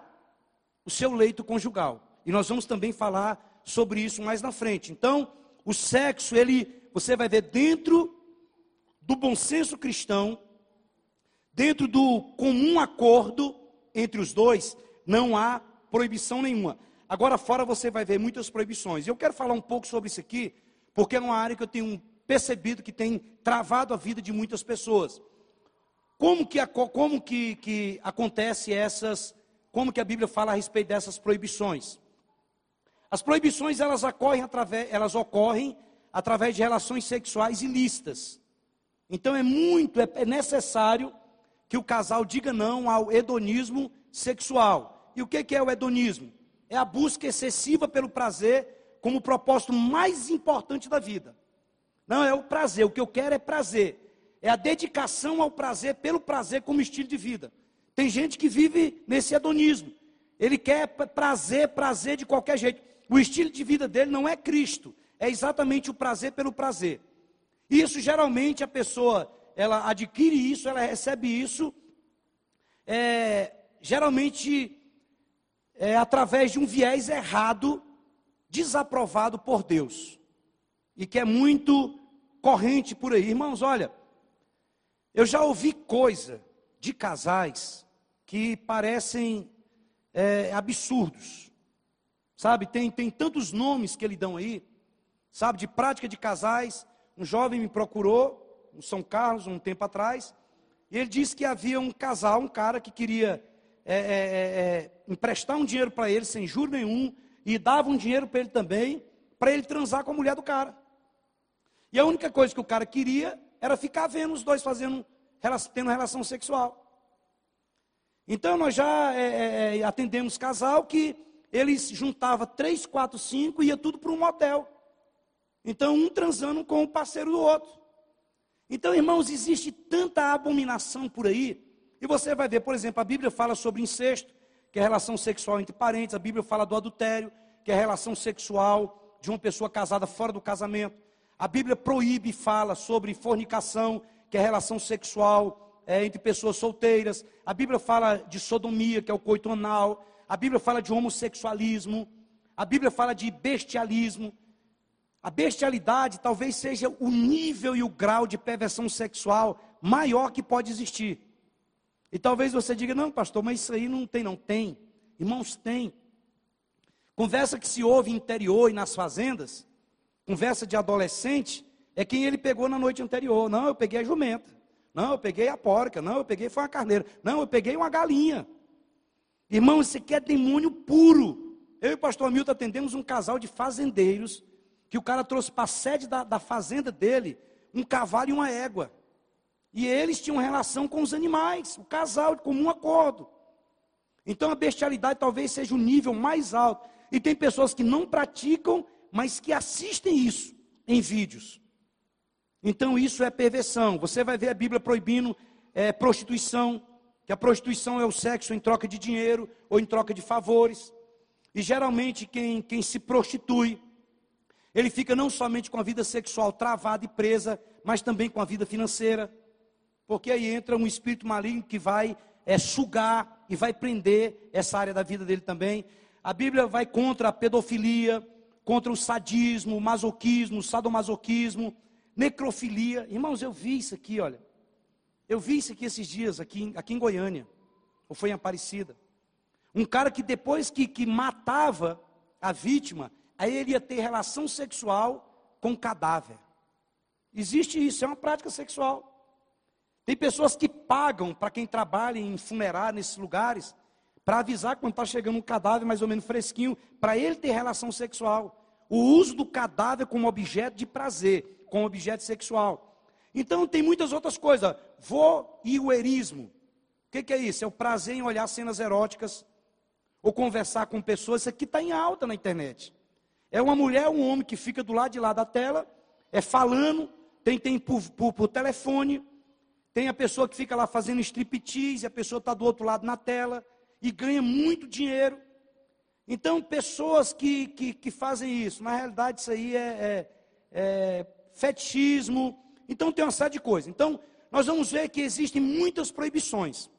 o seu leito conjugal. E nós vamos também falar sobre isso mais na frente. Então, o sexo, ele, você vai ver dentro do bom senso cristão, dentro do comum acordo entre os dois, não há proibição nenhuma. Agora fora você vai ver muitas proibições. Eu quero falar um pouco sobre isso aqui, porque é uma área que eu tenho percebido que tem travado a vida de muitas pessoas. Como que, como que, que acontece essas, como que a Bíblia fala a respeito dessas proibições? As proibições elas ocorrem através, elas ocorrem através de relações sexuais ilícitas. Então é muito, é, é necessário que o casal diga não ao hedonismo sexual. E o que é o hedonismo? É a busca excessiva pelo prazer como propósito mais importante da vida. Não, é o prazer. O que eu quero é prazer. É a dedicação ao prazer pelo prazer como estilo de vida. Tem gente que vive nesse hedonismo. Ele quer prazer, prazer de qualquer jeito. O estilo de vida dele não é Cristo. É exatamente o prazer pelo prazer. Isso geralmente a pessoa ela adquire isso, ela recebe isso, é, geralmente é, através de um viés errado, desaprovado por Deus, e que é muito corrente por aí. Irmãos, olha, eu já ouvi coisa de casais que parecem é, absurdos, sabe? Tem, tem tantos nomes que eles dão aí, sabe? De prática de casais. Um jovem me procurou, no São Carlos, um tempo atrás, e ele disse que havia um casal, um cara que queria é, é, é, é emprestar um dinheiro para ele sem juro nenhum, e dava um dinheiro para ele também, para ele transar com a mulher do cara. E a única coisa que o cara queria era ficar vendo os dois fazendo, tendo relação sexual. Então nós já é, é, é, atendemos casal que eles juntava três, quatro, cinco e ia tudo para um motel. Então um transando com o parceiro do outro. Então, irmãos, existe tanta abominação por aí. E você vai ver, por exemplo, a Bíblia fala sobre incesto, que é a relação sexual entre parentes. A Bíblia fala do adultério, que é a relação sexual de uma pessoa casada fora do casamento. A Bíblia proíbe e fala sobre fornicação, que é relação sexual é, entre pessoas solteiras. A Bíblia fala de sodomia, que é o coito anal. A Bíblia fala de homossexualismo. A Bíblia fala de bestialismo. A bestialidade talvez seja o nível e o grau de perversão sexual maior que pode existir. E talvez você diga, não, pastor, mas isso aí não tem, não tem. Irmãos, tem. Conversa que se ouve interior e nas fazendas, conversa de adolescente, é quem ele pegou na noite anterior. Não, eu peguei a jumenta. Não, eu peguei a porca. Não, eu peguei foi uma carneira. Não, eu peguei uma galinha. Irmão, isso aqui é demônio puro. Eu e o pastor Milton atendemos um casal de fazendeiros, que o cara trouxe para a sede da, da fazenda dele um cavalo e uma égua. E eles tinham relação com os animais, o casal, de comum acordo. Então a bestialidade talvez seja o nível mais alto. E tem pessoas que não praticam mas que assistem isso em vídeos. Então isso é perversão. Você vai ver a Bíblia proibindo é, prostituição, que a prostituição é o sexo em troca de dinheiro ou em troca de favores. E geralmente quem, quem se prostitui, ele fica não somente com a vida sexual travada e presa, mas também com a vida financeira. Porque aí entra um espírito maligno que vai é, sugar e vai prender essa área da vida dele também. A Bíblia vai contra a pedofilia, contra o sadismo, o masoquismo, o sadomasoquismo, necrofilia. Irmãos, eu vi isso aqui, olha. Eu vi isso aqui esses dias, aqui, aqui em Goiânia, ou foi em Aparecida. Um cara que depois que, que matava a vítima, aí ele ia ter relação sexual com cadáver. Existe isso, é uma prática sexual. Tem pessoas que pagam para quem trabalha em funerário nesses lugares, para avisar quando está chegando um cadáver mais ou menos fresquinho, para ele ter relação sexual. O uso do cadáver como objeto de prazer, como objeto sexual. Então tem muitas outras coisas. Voyeurismo. O que, que é isso? É o prazer em olhar cenas eróticas ou conversar com pessoas. Isso aqui está em alta na internet. É uma mulher, um homem que fica do lado de lá da tela, é falando, tem, tem por, por, por telefone, tem a pessoa que fica lá fazendo striptease, a pessoa está do outro lado na tela e ganha muito dinheiro. Então, pessoas que, que, que fazem isso, na realidade, isso aí é, é, é fetichismo. Então, tem uma série de coisas. Então, nós vamos ver que existem muitas proibições.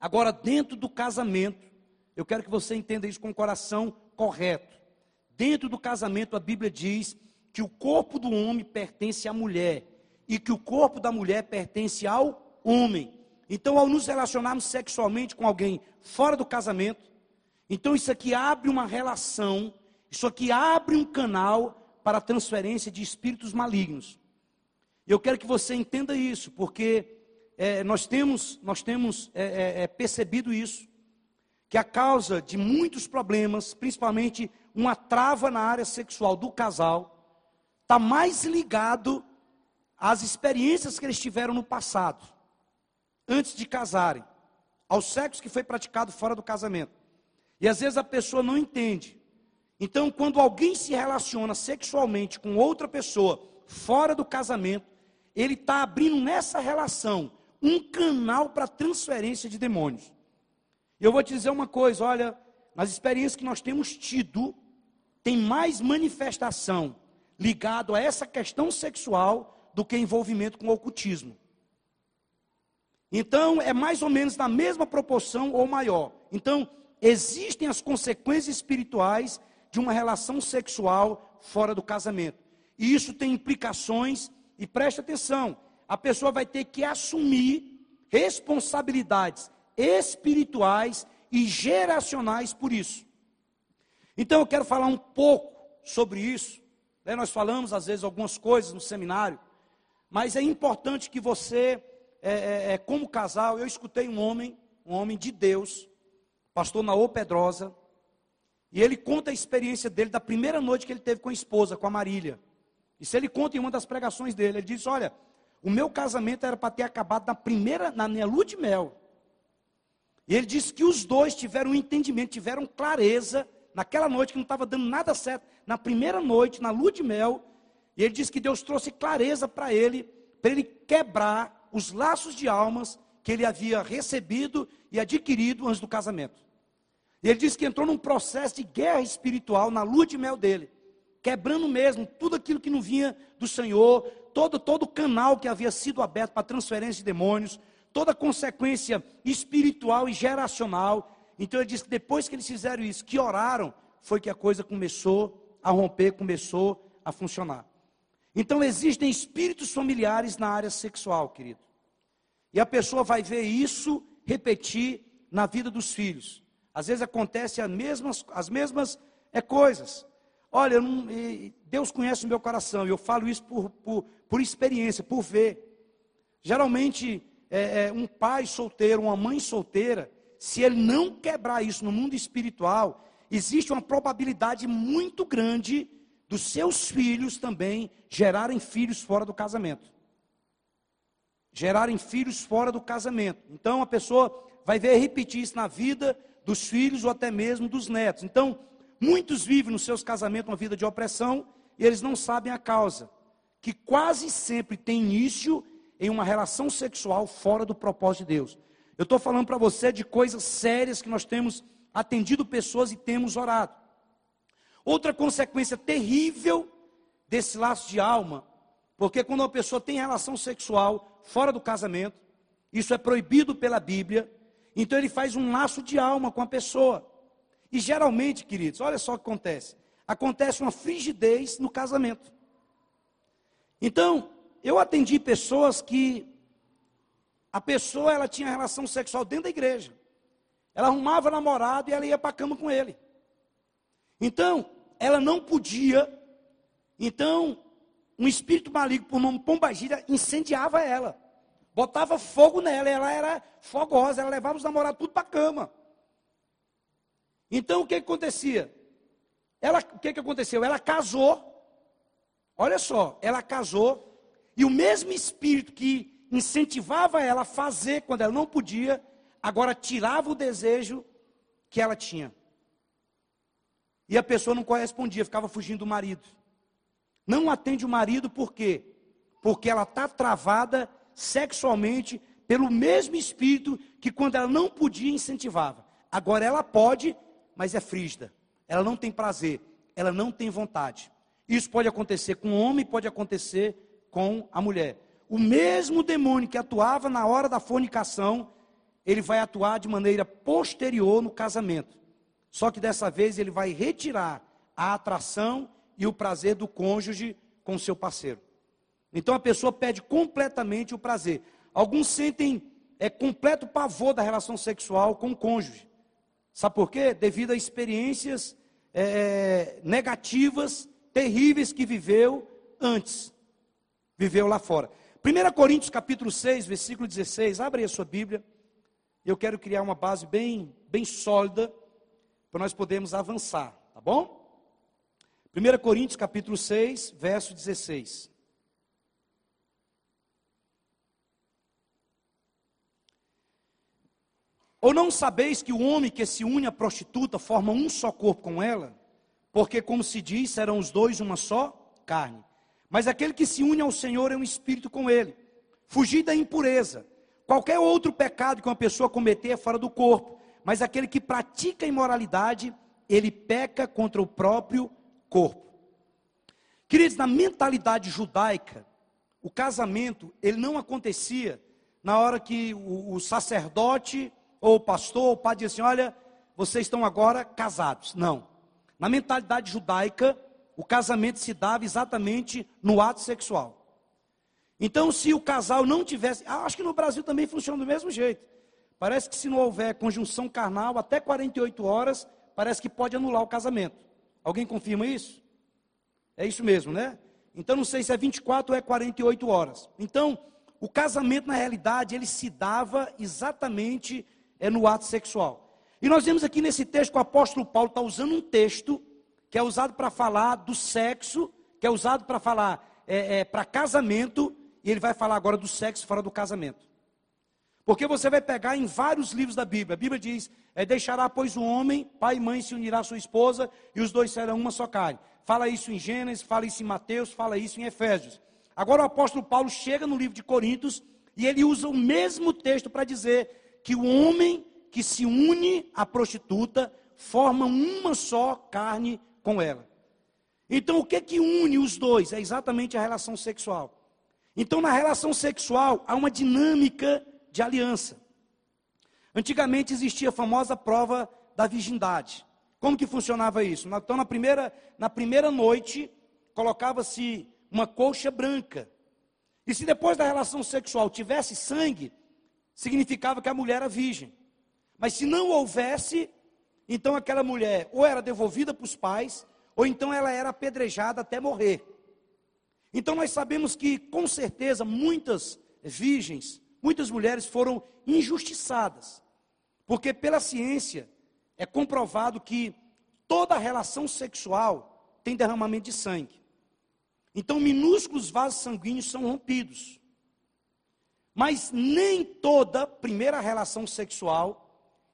Agora, dentro do casamento, eu quero que você entenda isso com o coração correto. Dentro do casamento, a Bíblia diz que o corpo do homem pertence à mulher e que o corpo da mulher pertence ao homem. Então, ao nos relacionarmos sexualmente com alguém fora do casamento, então isso aqui abre uma relação, isso aqui abre um canal para a transferência de espíritos malignos. Eu quero que você entenda isso, porque é, nós temos, nós temos é, é, é percebido isso, que a causa de muitos problemas, principalmente uma trava na área sexual do casal, está mais ligado às experiências que eles tiveram no passado antes de casarem, ao sexo que foi praticado fora do casamento. E às vezes a pessoa não entende. Então, quando alguém se relaciona sexualmente com outra pessoa fora do casamento, ele está abrindo nessa relação um canal para transferência de demônios. E eu vou te dizer uma coisa: olha, nas experiências que nós temos tido, tem mais manifestação ligado a essa questão sexual do que envolvimento com o ocultismo. Então, é mais ou menos na mesma proporção ou maior. Então, existem as consequências espirituais de uma relação sexual fora do casamento. E isso tem implicações, e preste atenção, a pessoa vai ter que assumir responsabilidades espirituais e geracionais por isso. Então eu quero falar um pouco sobre isso. Né? Nós falamos às vezes algumas coisas no seminário, mas é importante que você, é, é, é, como casal, eu escutei um homem, um homem de Deus, pastor Naô Pedrosa, e ele conta a experiência dele da primeira noite que ele teve com a esposa, com a Marília. Isso ele conta em uma das pregações dele. Ele diz: Olha, o meu casamento era para ter acabado na primeira, na minha lua de mel. E ele disse que os dois tiveram um entendimento, tiveram clareza naquela noite que não estava dando nada certo, na primeira noite, na lua de mel. E ele disse que Deus trouxe clareza para ele, para ele quebrar os laços de almas que ele havia recebido e adquirido antes do casamento. E ele disse que entrou num processo de guerra espiritual na lua de mel dele, quebrando mesmo tudo aquilo que não vinha do Senhor, todo todo canal que havia sido aberto para transferência de demônios, toda consequência espiritual e geracional. Então ele diz que depois que eles fizeram isso, que oraram, foi que a coisa começou a romper, começou a funcionar. Então existem espíritos familiares na área sexual, querido. E a pessoa vai ver isso repetir na vida dos filhos. Às vezes acontece as mesmas, as mesmas é, coisas. Olha, não, Deus conhece o meu coração, eu falo isso por, por, por experiência, por ver. Geralmente, é, é, um pai solteiro, uma mãe solteira, se ele não quebrar isso no mundo espiritual, existe uma probabilidade muito grande dos seus filhos também gerarem filhos fora do casamento. Gerarem filhos fora do casamento. Então a pessoa vai ver repetir isso na vida dos filhos ou até mesmo dos netos. Então, muitos vivem nos seus casamentos uma vida de opressão e eles não sabem a causa, que quase sempre tem início em uma relação sexual fora do propósito de Deus. Eu estou falando para você de coisas sérias que nós temos atendido pessoas e temos orado. Outra consequência terrível desse laço de alma, porque quando uma pessoa tem relação sexual fora do casamento, isso é proibido pela Bíblia, então ele faz um laço de alma com a pessoa. E geralmente, queridos, olha só o que acontece: acontece uma frigidez no casamento. Então, eu atendi pessoas que a pessoa ela tinha relação sexual dentro da igreja. Ela arrumava namorado e ela ia para a cama com ele. Então, ela não podia. Então, um espírito maligno por nome Pombagira incendiava ela. Botava fogo nela, ela era fogosa, ela levava os namorados tudo para a cama. Então o que, que acontecia? Ela, o que, que aconteceu? Ela casou. Olha só, ela casou e o mesmo espírito que incentivava ela a fazer quando ela não podia, agora tirava o desejo que ela tinha. E a pessoa não correspondia, ficava fugindo do marido. Não atende o marido por quê? Porque ela está travada sexualmente pelo mesmo espírito que quando ela não podia incentivava. Agora ela pode, mas é frígida. Ela não tem prazer, ela não tem vontade. Isso pode acontecer com o homem, pode acontecer com a mulher. O mesmo demônio que atuava na hora da fornicação, ele vai atuar de maneira posterior no casamento. Só que dessa vez ele vai retirar a atração e o prazer do cônjuge com seu parceiro. Então a pessoa perde completamente o prazer. Alguns sentem é completo pavor da relação sexual com o cônjuge. Sabe por quê? Devido a experiências é, negativas, terríveis que viveu antes viveu lá fora. 1 Coríntios capítulo 6, versículo 16, abre aí a sua Bíblia. Eu quero criar uma base bem, bem sólida para nós podermos avançar, tá bom? 1 Coríntios capítulo 6, verso 16. Ou não sabeis que o homem que se une à prostituta forma um só corpo com ela? Porque, como se diz, serão os dois uma só carne. Mas aquele que se une ao Senhor é um espírito com ele. Fugir da impureza. Qualquer outro pecado que uma pessoa cometer é fora do corpo. Mas aquele que pratica a imoralidade, ele peca contra o próprio corpo. Queridos, na mentalidade judaica, o casamento, ele não acontecia na hora que o, o sacerdote, ou o pastor, ou o padre diz assim: olha, vocês estão agora casados. Não. Na mentalidade judaica, o casamento se dava exatamente no ato sexual. Então, se o casal não tivesse. Ah, acho que no Brasil também funciona do mesmo jeito. Parece que se não houver conjunção carnal, até 48 horas, parece que pode anular o casamento. Alguém confirma isso? É isso mesmo, né? Então não sei se é 24 ou é 48 horas. Então, o casamento, na realidade, ele se dava exatamente é, no ato sexual. E nós vemos aqui nesse texto que o apóstolo Paulo está usando um texto que é usado para falar do sexo, que é usado para falar é, é, para casamento, e ele vai falar agora do sexo fora do casamento. Porque você vai pegar em vários livros da Bíblia. A Bíblia diz: é, deixará, pois, o homem, pai e mãe se unirá à sua esposa, e os dois serão uma só carne. Fala isso em Gênesis, fala isso em Mateus, fala isso em Efésios. Agora o apóstolo Paulo chega no livro de Coríntios e ele usa o mesmo texto para dizer que o homem que se une à prostituta forma uma só carne com ela. Então o que que une os dois? É exatamente a relação sexual. Então na relação sexual há uma dinâmica de aliança. Antigamente existia a famosa prova da virgindade. Como que funcionava isso? Então, na primeira, na primeira noite, colocava-se uma colcha branca. E se depois da relação sexual tivesse sangue, significava que a mulher era virgem. Mas se não houvesse, então aquela mulher ou era devolvida para os pais, ou então ela era apedrejada até morrer. Então nós sabemos que, com certeza, muitas virgens muitas mulheres foram injustiçadas. Porque pela ciência é comprovado que toda relação sexual tem derramamento de sangue. Então, minúsculos vasos sanguíneos são rompidos. Mas nem toda primeira relação sexual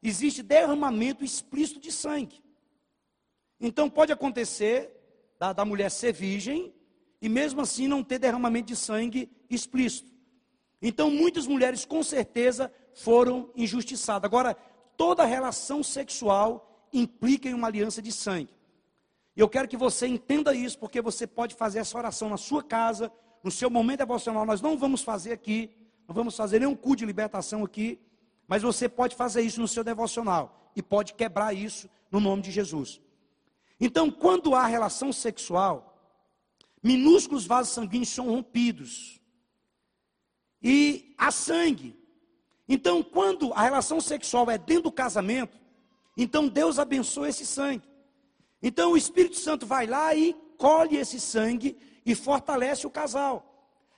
existe derramamento explícito de sangue. Então, pode acontecer da, da mulher ser virgem e mesmo assim não ter derramamento de sangue explícito. Então, muitas mulheres com certeza foram injustiçadas. Agora, toda relação sexual implica em uma aliança de sangue. E eu quero que você entenda isso, porque você pode fazer essa oração na sua casa, no seu momento devocional. Nós não vamos fazer aqui, não vamos fazer nenhum culto de libertação aqui, mas você pode fazer isso no seu devocional e pode quebrar isso no nome de Jesus. Então, quando há relação sexual, minúsculos vasos sanguíneos são rompidos e há sangue. Então, quando a relação sexual é dentro do casamento, então Deus abençoa esse sangue. Então o Espírito Santo vai lá e colhe esse sangue e fortalece o casal.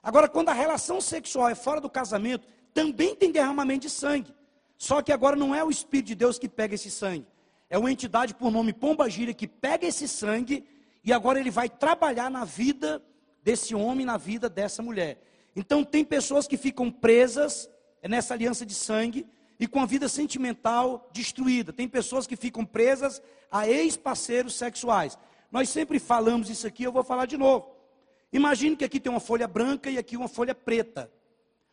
Agora, quando a relação sexual é fora do casamento, também tem derramamento de sangue. Só que agora não é o Espírito de Deus que pega esse sangue. É uma entidade por nome Pomba Gira que pega esse sangue e agora ele vai trabalhar na vida desse homem, na vida dessa mulher. Então, tem pessoas que ficam presas nessa aliança de sangue e com a vida sentimental destruída. Tem pessoas que ficam presas a ex-parceiros sexuais. Nós sempre falamos isso aqui, eu vou falar de novo. Imagine que aqui tem uma folha branca e aqui uma folha preta.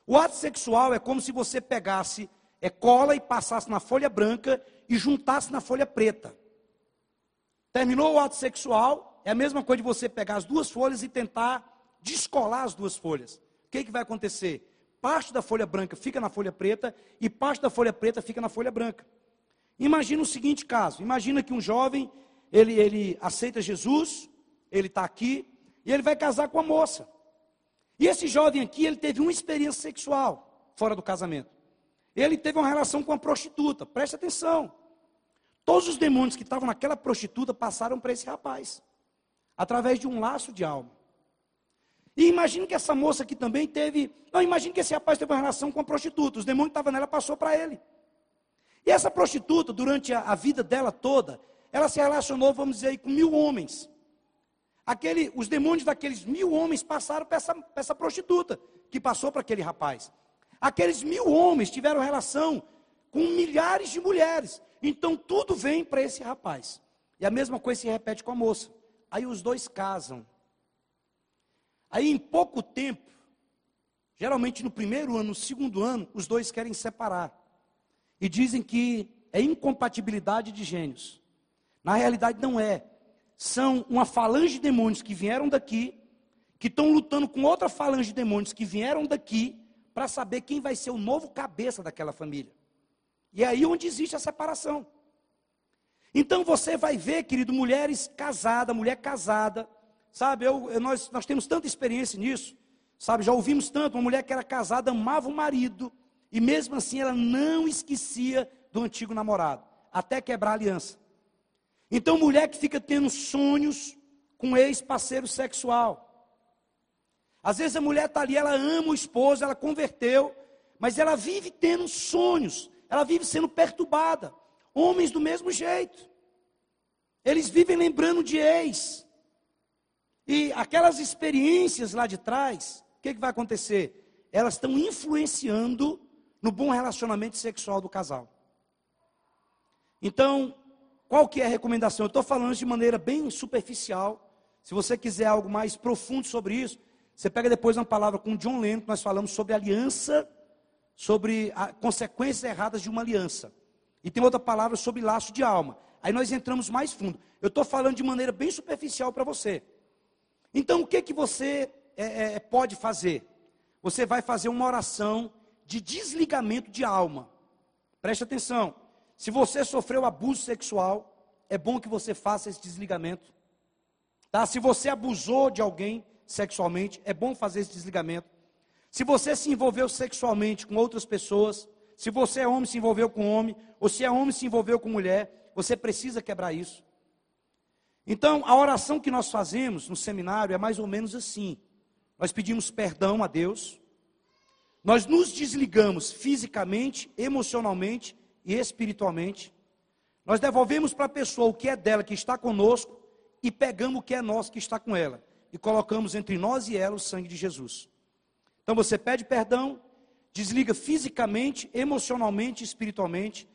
O ato sexual é como se você pegasse é, cola e passasse na folha branca e juntasse na folha preta. Terminou o ato sexual, é a mesma coisa de você pegar as duas folhas e tentar descolar as duas folhas que, que vai acontecer? Parte da folha branca fica na folha preta e parte da folha preta fica na folha branca. Imagina o seguinte caso: imagina que um jovem ele, ele aceita Jesus, ele está aqui e ele vai casar com a moça. E esse jovem aqui ele teve uma experiência sexual fora do casamento. Ele teve uma relação com a prostituta. Preste atenção. Todos os demônios que estavam naquela prostituta passaram para esse rapaz através de um laço de alma. E imagine que essa moça aqui também teve. Não, imagine que esse rapaz teve uma relação com a prostituta. Os demônios que estavam nela passou para ele. E essa prostituta, durante a, a, vida dela toda, ela se relacionou, vamos dizer, com mil homens. Aquele, os demônios daqueles mil homens passaram para essa, essa prostituta, que passou para aquele rapaz. Aqueles mil homens tiveram relação com milhares de mulheres. Então tudo vem para esse rapaz. E a mesma coisa se repete com a moça. Aí os dois casam. Aí, em pouco tempo, geralmente no primeiro ano, no segundo ano, os dois querem separar. E dizem que é incompatibilidade de gênios. Na realidade, não é. São uma falange de demônios que vieram daqui, que estão lutando com outra falange de demônios que vieram daqui, para saber quem vai ser o novo cabeça daquela família. E é aí onde existe a separação. Então você vai ver, querido, mulheres casadas, mulher casada, sabe? Eu, nós, nós temos tanta experiência nisso, sabe? Já ouvimos tanto, uma mulher que era casada amava o marido, e mesmo assim ela não esquecia do antigo namorado, até quebrar a aliança. Então, mulher que fica tendo sonhos com ex-parceiro sexual. Às vezes a mulher está ali, ela ama o esposo, ela converteu, mas ela vive tendo sonhos, ela vive sendo perturbada. Homens do mesmo jeito. Eles vivem lembrando de ex. E aquelas experiências lá de trás, o que, que vai acontecer? Elas estão influenciando no bom relacionamento sexual do casal. Então, qual que é a recomendação? Eu estou falando de maneira bem superficial. Se você quiser algo mais profundo sobre isso, você pega depois uma palavra com John Lennon, nós falamos sobre aliança, sobre consequências erradas de uma aliança. E tem outra palavra sobre laço de alma. Aí nós entramos mais fundo. Eu estou falando de maneira bem superficial para você. Então, o que, que você é, é, pode fazer? Você vai fazer uma oração de desligamento de alma. Preste atenção. Se você sofreu abuso sexual, é bom que você faça esse desligamento. Tá? Se você abusou de alguém sexualmente, é bom fazer esse desligamento. Se você se envolveu sexualmente com outras pessoas, se você é homem se envolveu com homem, ou se é homem se envolveu com mulher, você precisa quebrar isso. Então, a oração que nós fazemos no seminário é mais ou menos assim. Nós pedimos perdão a Deus, nós nos desligamos fisicamente, emocionalmente e espiritualmente. Nós devolvemos para a pessoa o que é dela, que está conosco, e pegamos o que é nosso, que está com ela, e colocamos entre nós e ela o sangue de Jesus. Então você pede perdão, desliga fisicamente, emocionalmente, espiritualmente,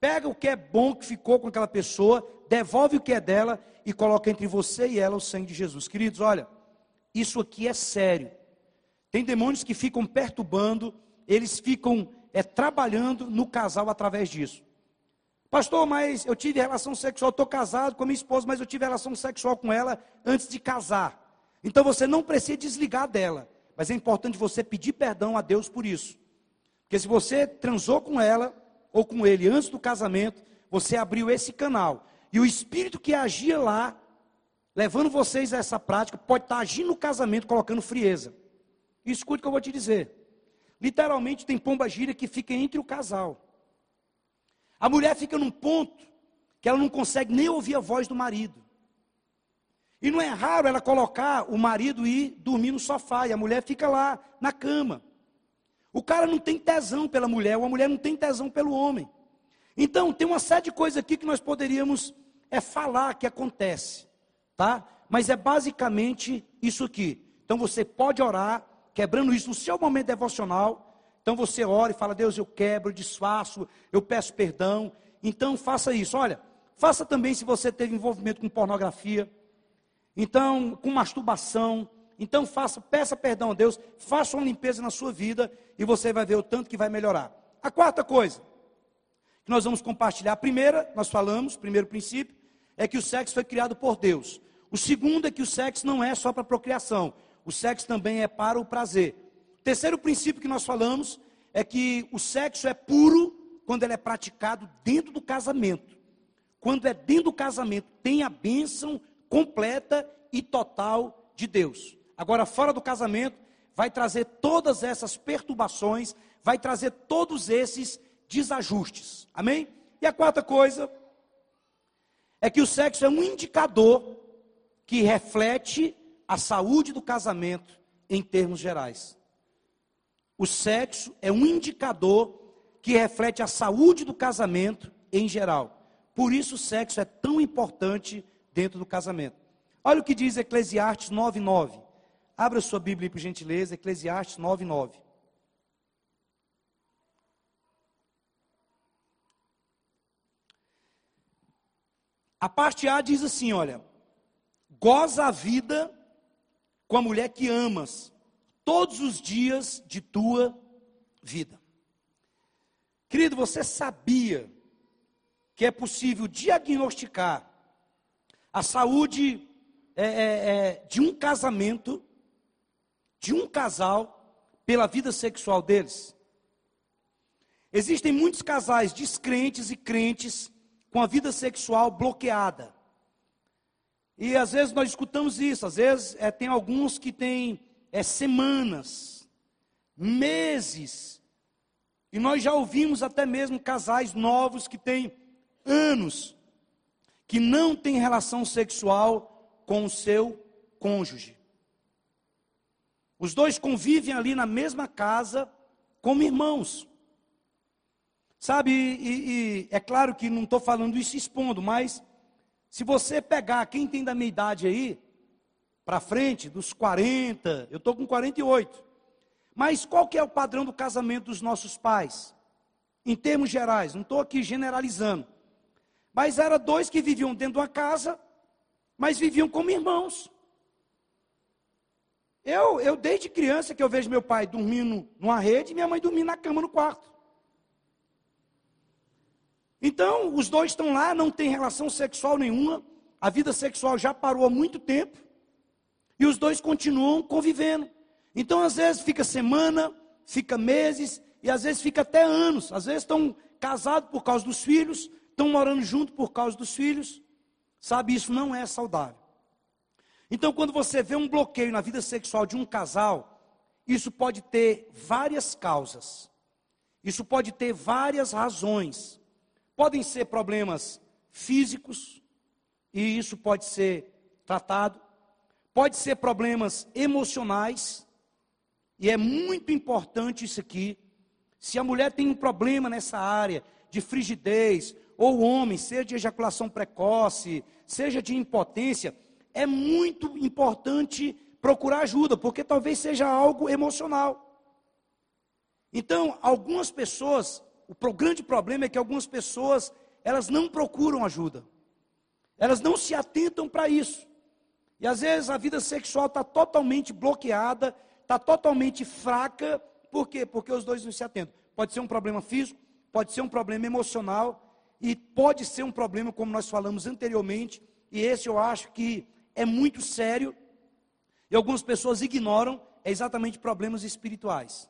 pega o que é bom que ficou com aquela pessoa, devolve o que é dela e coloca entre você e ela o sangue de Jesus. Queridos, olha, isso aqui é sério. Tem demônios que ficam perturbando, eles ficam é trabalhando no casal através disso. Pastor, mas eu tive relação sexual, estou casado com a minha esposa, mas eu tive relação sexual com ela antes de casar. Então você não precisa desligar dela, mas é importante você pedir perdão a Deus por isso. Porque se você transou com ela ou com ele antes do casamento, você abriu esse canal. E o espírito que agia lá, levando vocês a essa prática, pode estar agindo no casamento, colocando frieza. escute o que eu vou te dizer. Literalmente tem pomba gira que fica entre o casal. A mulher fica num ponto que ela não consegue nem ouvir a voz do marido. E não é raro ela colocar o marido ir dormir no sofá e a mulher fica lá na cama. O cara não tem tesão pela mulher, ou a mulher não tem tesão pelo homem. Então, tem uma série de coisas aqui que nós poderíamos é falar que acontece, tá? Mas é basicamente isso aqui. Então você pode orar, quebrando isso no seu momento devocional. Então você ora e fala: Deus, eu quebro, eu desfaço, eu peço perdão. Então faça isso. Olha, faça também se você teve envolvimento com pornografia, então com masturbação. Então faça, peça perdão a Deus, faça uma limpeza na sua vida e você vai ver o tanto que vai melhorar. A quarta coisa que nós vamos compartilhar, a primeira, nós falamos, primeiro princípio, é que o sexo foi criado por Deus. O segundo é que o sexo não é só para procriação. O sexo também é para o prazer. O terceiro princípio que nós falamos é que o sexo é puro quando ele é praticado dentro do casamento. Quando é dentro do casamento, tem a bênção completa e total de Deus. Agora, fora do casamento, vai trazer todas essas perturbações, vai trazer todos esses desajustes. Amém? E a quarta coisa é que o sexo é um indicador que reflete a saúde do casamento em termos gerais. O sexo é um indicador que reflete a saúde do casamento em geral. Por isso o sexo é tão importante dentro do casamento. Olha o que diz Eclesiastes 9:9. Abra sua Bíblia por gentileza, Eclesiastes 9:9. A parte A diz assim, olha: Goza a vida com a mulher que amas todos os dias de tua vida. Querido, você sabia que é possível diagnosticar a saúde é, é, é, de um casamento, de um casal, pela vida sexual deles. Existem muitos casais descrentes e crentes com a vida sexual bloqueada. E às vezes nós escutamos isso, às vezes é, tem alguns que têm é, semanas, meses, e nós já ouvimos até mesmo casais novos que têm anos, que não têm relação sexual com o seu cônjuge. Os dois convivem ali na mesma casa como irmãos. Sabe, e, e é claro que não estou falando isso expondo, mas se você pegar quem tem da minha idade aí, para frente, dos 40, eu estou com 48. Mas qual que é o padrão do casamento dos nossos pais? Em termos gerais, não estou aqui generalizando. Mas era dois que viviam dentro de uma casa, mas viviam como irmãos. Eu, eu desde criança que eu vejo meu pai dormindo numa rede e minha mãe dormindo na cama no quarto. Então, os dois estão lá, não tem relação sexual nenhuma, a vida sexual já parou há muito tempo, e os dois continuam convivendo. Então, às vezes, fica semana, fica meses, e às vezes fica até anos. Às vezes estão casados por causa dos filhos, estão morando junto por causa dos filhos. Sabe, isso não é saudável. Então, quando você vê um bloqueio na vida sexual de um casal, isso pode ter várias causas. Isso pode ter várias razões. Podem ser problemas físicos, e isso pode ser tratado. Pode ser problemas emocionais, e é muito importante isso aqui. Se a mulher tem um problema nessa área de frigidez, ou o homem, seja de ejaculação precoce, seja de impotência, é muito importante procurar ajuda, porque talvez seja algo emocional. Então, algumas pessoas o grande problema é que algumas pessoas, elas não procuram ajuda. Elas não se atentam para isso. E às vezes a vida sexual está totalmente bloqueada, está totalmente fraca. Por quê? Porque os dois não se atentam. Pode ser um problema físico, pode ser um problema emocional, e pode ser um problema, como nós falamos anteriormente, e esse eu acho que é muito sério, e algumas pessoas ignoram, é exatamente problemas espirituais.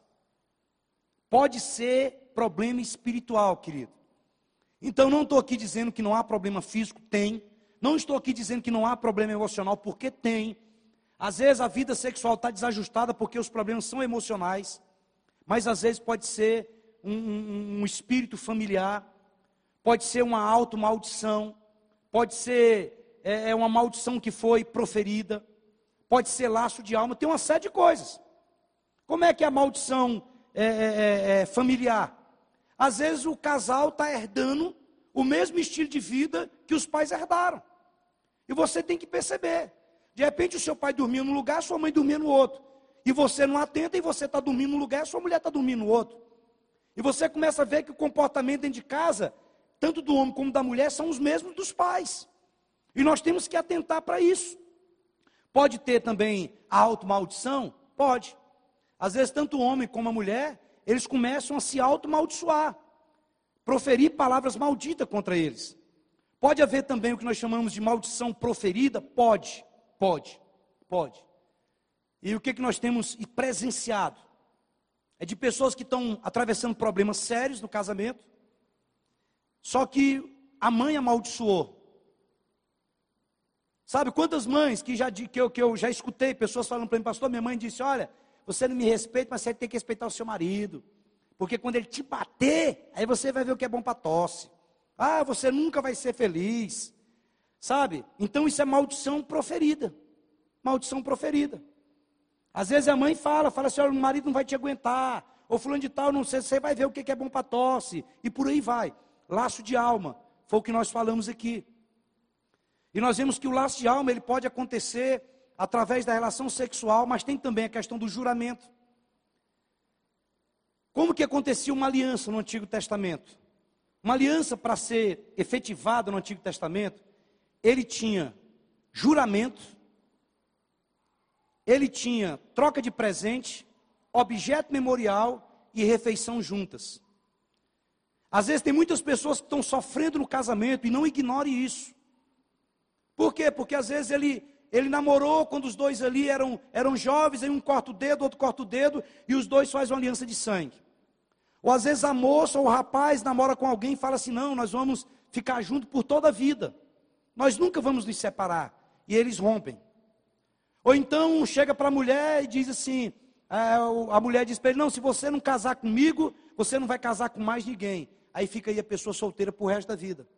Pode ser problema espiritual, querido. Então não estou aqui dizendo que não há problema físico, tem. Não estou aqui dizendo que não há problema emocional, porque tem. Às vezes a vida sexual está desajustada porque os problemas são emocionais, mas às vezes pode ser um, um, um espírito familiar, pode ser uma auto-maldição, pode ser é, é, uma maldição que foi proferida, pode ser laço de alma, tem uma série de coisas. Como é que é a maldição é, é, é, é familiar? Às vezes o casal está herdando o mesmo estilo de vida que os pais herdaram. E você tem que perceber. De repente o seu pai dormia num lugar, sua mãe dormia no outro. E você não atenta e você está dormindo num lugar, sua mulher está dormindo no outro. E você começa a ver que o comportamento dentro de casa, tanto do homem como da mulher, são os mesmos dos pais. E nós temos que atentar para isso. Pode ter também a automaldição? Pode. Às vezes, tanto o homem como a mulher eles começam a se auto-maldiçoar, proferir palavras malditas contra eles. Pode haver também o que nós chamamos de maldição proferida? Pode, pode, pode. E o que, que nós temos presenciado? É de pessoas que estão atravessando problemas sérios no casamento, só que a mãe amaldiçoou. Sabe quantas mães que, já, que, eu, que eu já escutei pessoas falando para mim, pastor, minha mãe disse: Olha, você não me respeita, mas você tem que respeitar o seu marido. Porque quando ele te bater, aí você vai ver o que é bom para tosse. Ah, você nunca vai ser feliz. Sabe? Então isso é maldição proferida. Maldição proferida. Às vezes a mãe fala, fala assim, olha, o marido não vai te aguentar. Ou fulano de tal, não sei, você vai ver o que é bom para tosse. E por aí vai. Laço de alma. Foi o que nós falamos aqui. E nós vemos que o laço de alma, ele pode acontecer através da relação sexual, mas tem também a questão do juramento. Como que acontecia uma aliança no Antigo Testamento? Uma aliança para ser efetivada no Antigo Testamento, ele tinha juramento, ele tinha troca de presente, objeto memorial e refeição juntas. Às vezes tem muitas pessoas que estão sofrendo no casamento e não ignore isso. Por quê? Porque às vezes ele ele namorou quando os dois ali eram, eram jovens, aí um corta o dedo, outro corta o dedo, e os dois fazem uma aliança de sangue. Ou às vezes a moça ou o rapaz namora com alguém e fala assim: não, nós vamos ficar juntos por toda a vida. Nós nunca vamos nos separar. E eles rompem. Ou então chega para a mulher e diz assim: é, a mulher diz para ele: não, se você não casar comigo, você não vai casar com mais ninguém. Aí fica aí a pessoa solteira para o resto da vida.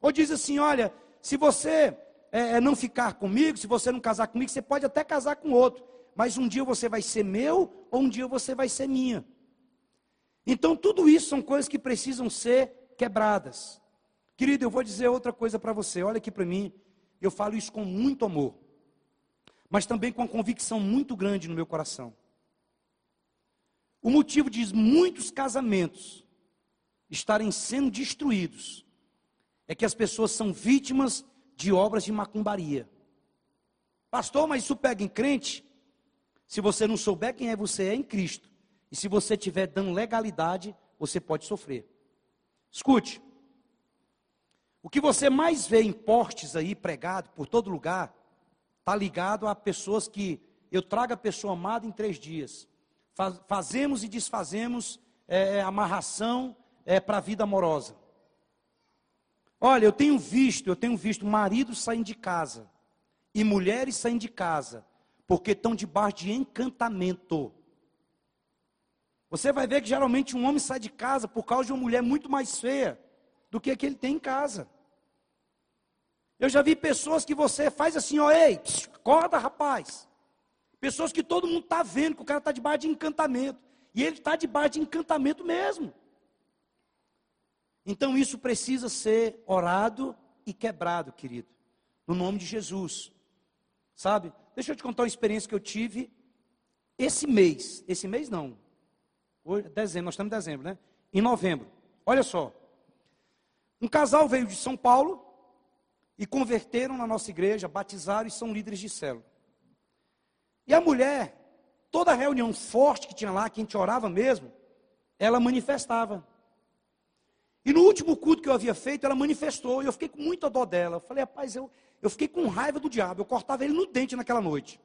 Ou diz assim: olha, se você é, é, não ficar comigo, se você não casar comigo, você pode até casar com outro. Mas um dia você vai ser meu, ou um dia você vai ser minha. Então, tudo isso são coisas que precisam ser quebradas. Querido, eu vou dizer outra coisa para você. Olha aqui para mim. Eu falo isso com muito amor, mas também com uma convicção muito grande no meu coração. O motivo de muitos casamentos estarem sendo destruídos é que as pessoas são vítimas de obras de macumbaria. Pastor, mas isso pega em crente? Se você não souber quem é você é em Cristo, e se você estiver dando legalidade, você pode sofrer. Escute. O que você mais vê em portes aí pregado por todo lugar, está ligado a pessoas que eu trago a pessoa amada em três dias. Faz, fazemos e desfazemos é, é amarração é, para a vida amorosa. Olha, eu tenho visto, eu tenho visto maridos saindo de casa e mulheres saindo de casa porque estão debaixo de encantamento. Você vai ver que geralmente um homem sai de casa por causa de uma mulher muito mais feia do que a que ele tem em casa. Eu já vi pessoas que você faz assim, ó, ei, acorda rapaz. Pessoas que todo mundo está vendo que o cara está debaixo de encantamento. E ele está debaixo de encantamento mesmo. Então isso precisa ser orado e quebrado, querido. No nome de Jesus. Sabe? Deixa eu te contar uma experiência que eu tive esse mês. Esse mês não. Hoje, dezembro, nós estamos em dezembro, né? Em novembro. Olha só. Um casal veio de São Paulo e converteram na nossa igreja, batizaram e são líderes de célula. E a mulher, toda reunião forte que tinha lá, que a gente orava mesmo, ela manifestava. E no último culto que eu havia feito, ela manifestou, e eu fiquei com muita dó dela. Eu falei, rapaz, eu, eu fiquei com raiva do diabo, eu cortava ele no dente naquela noite.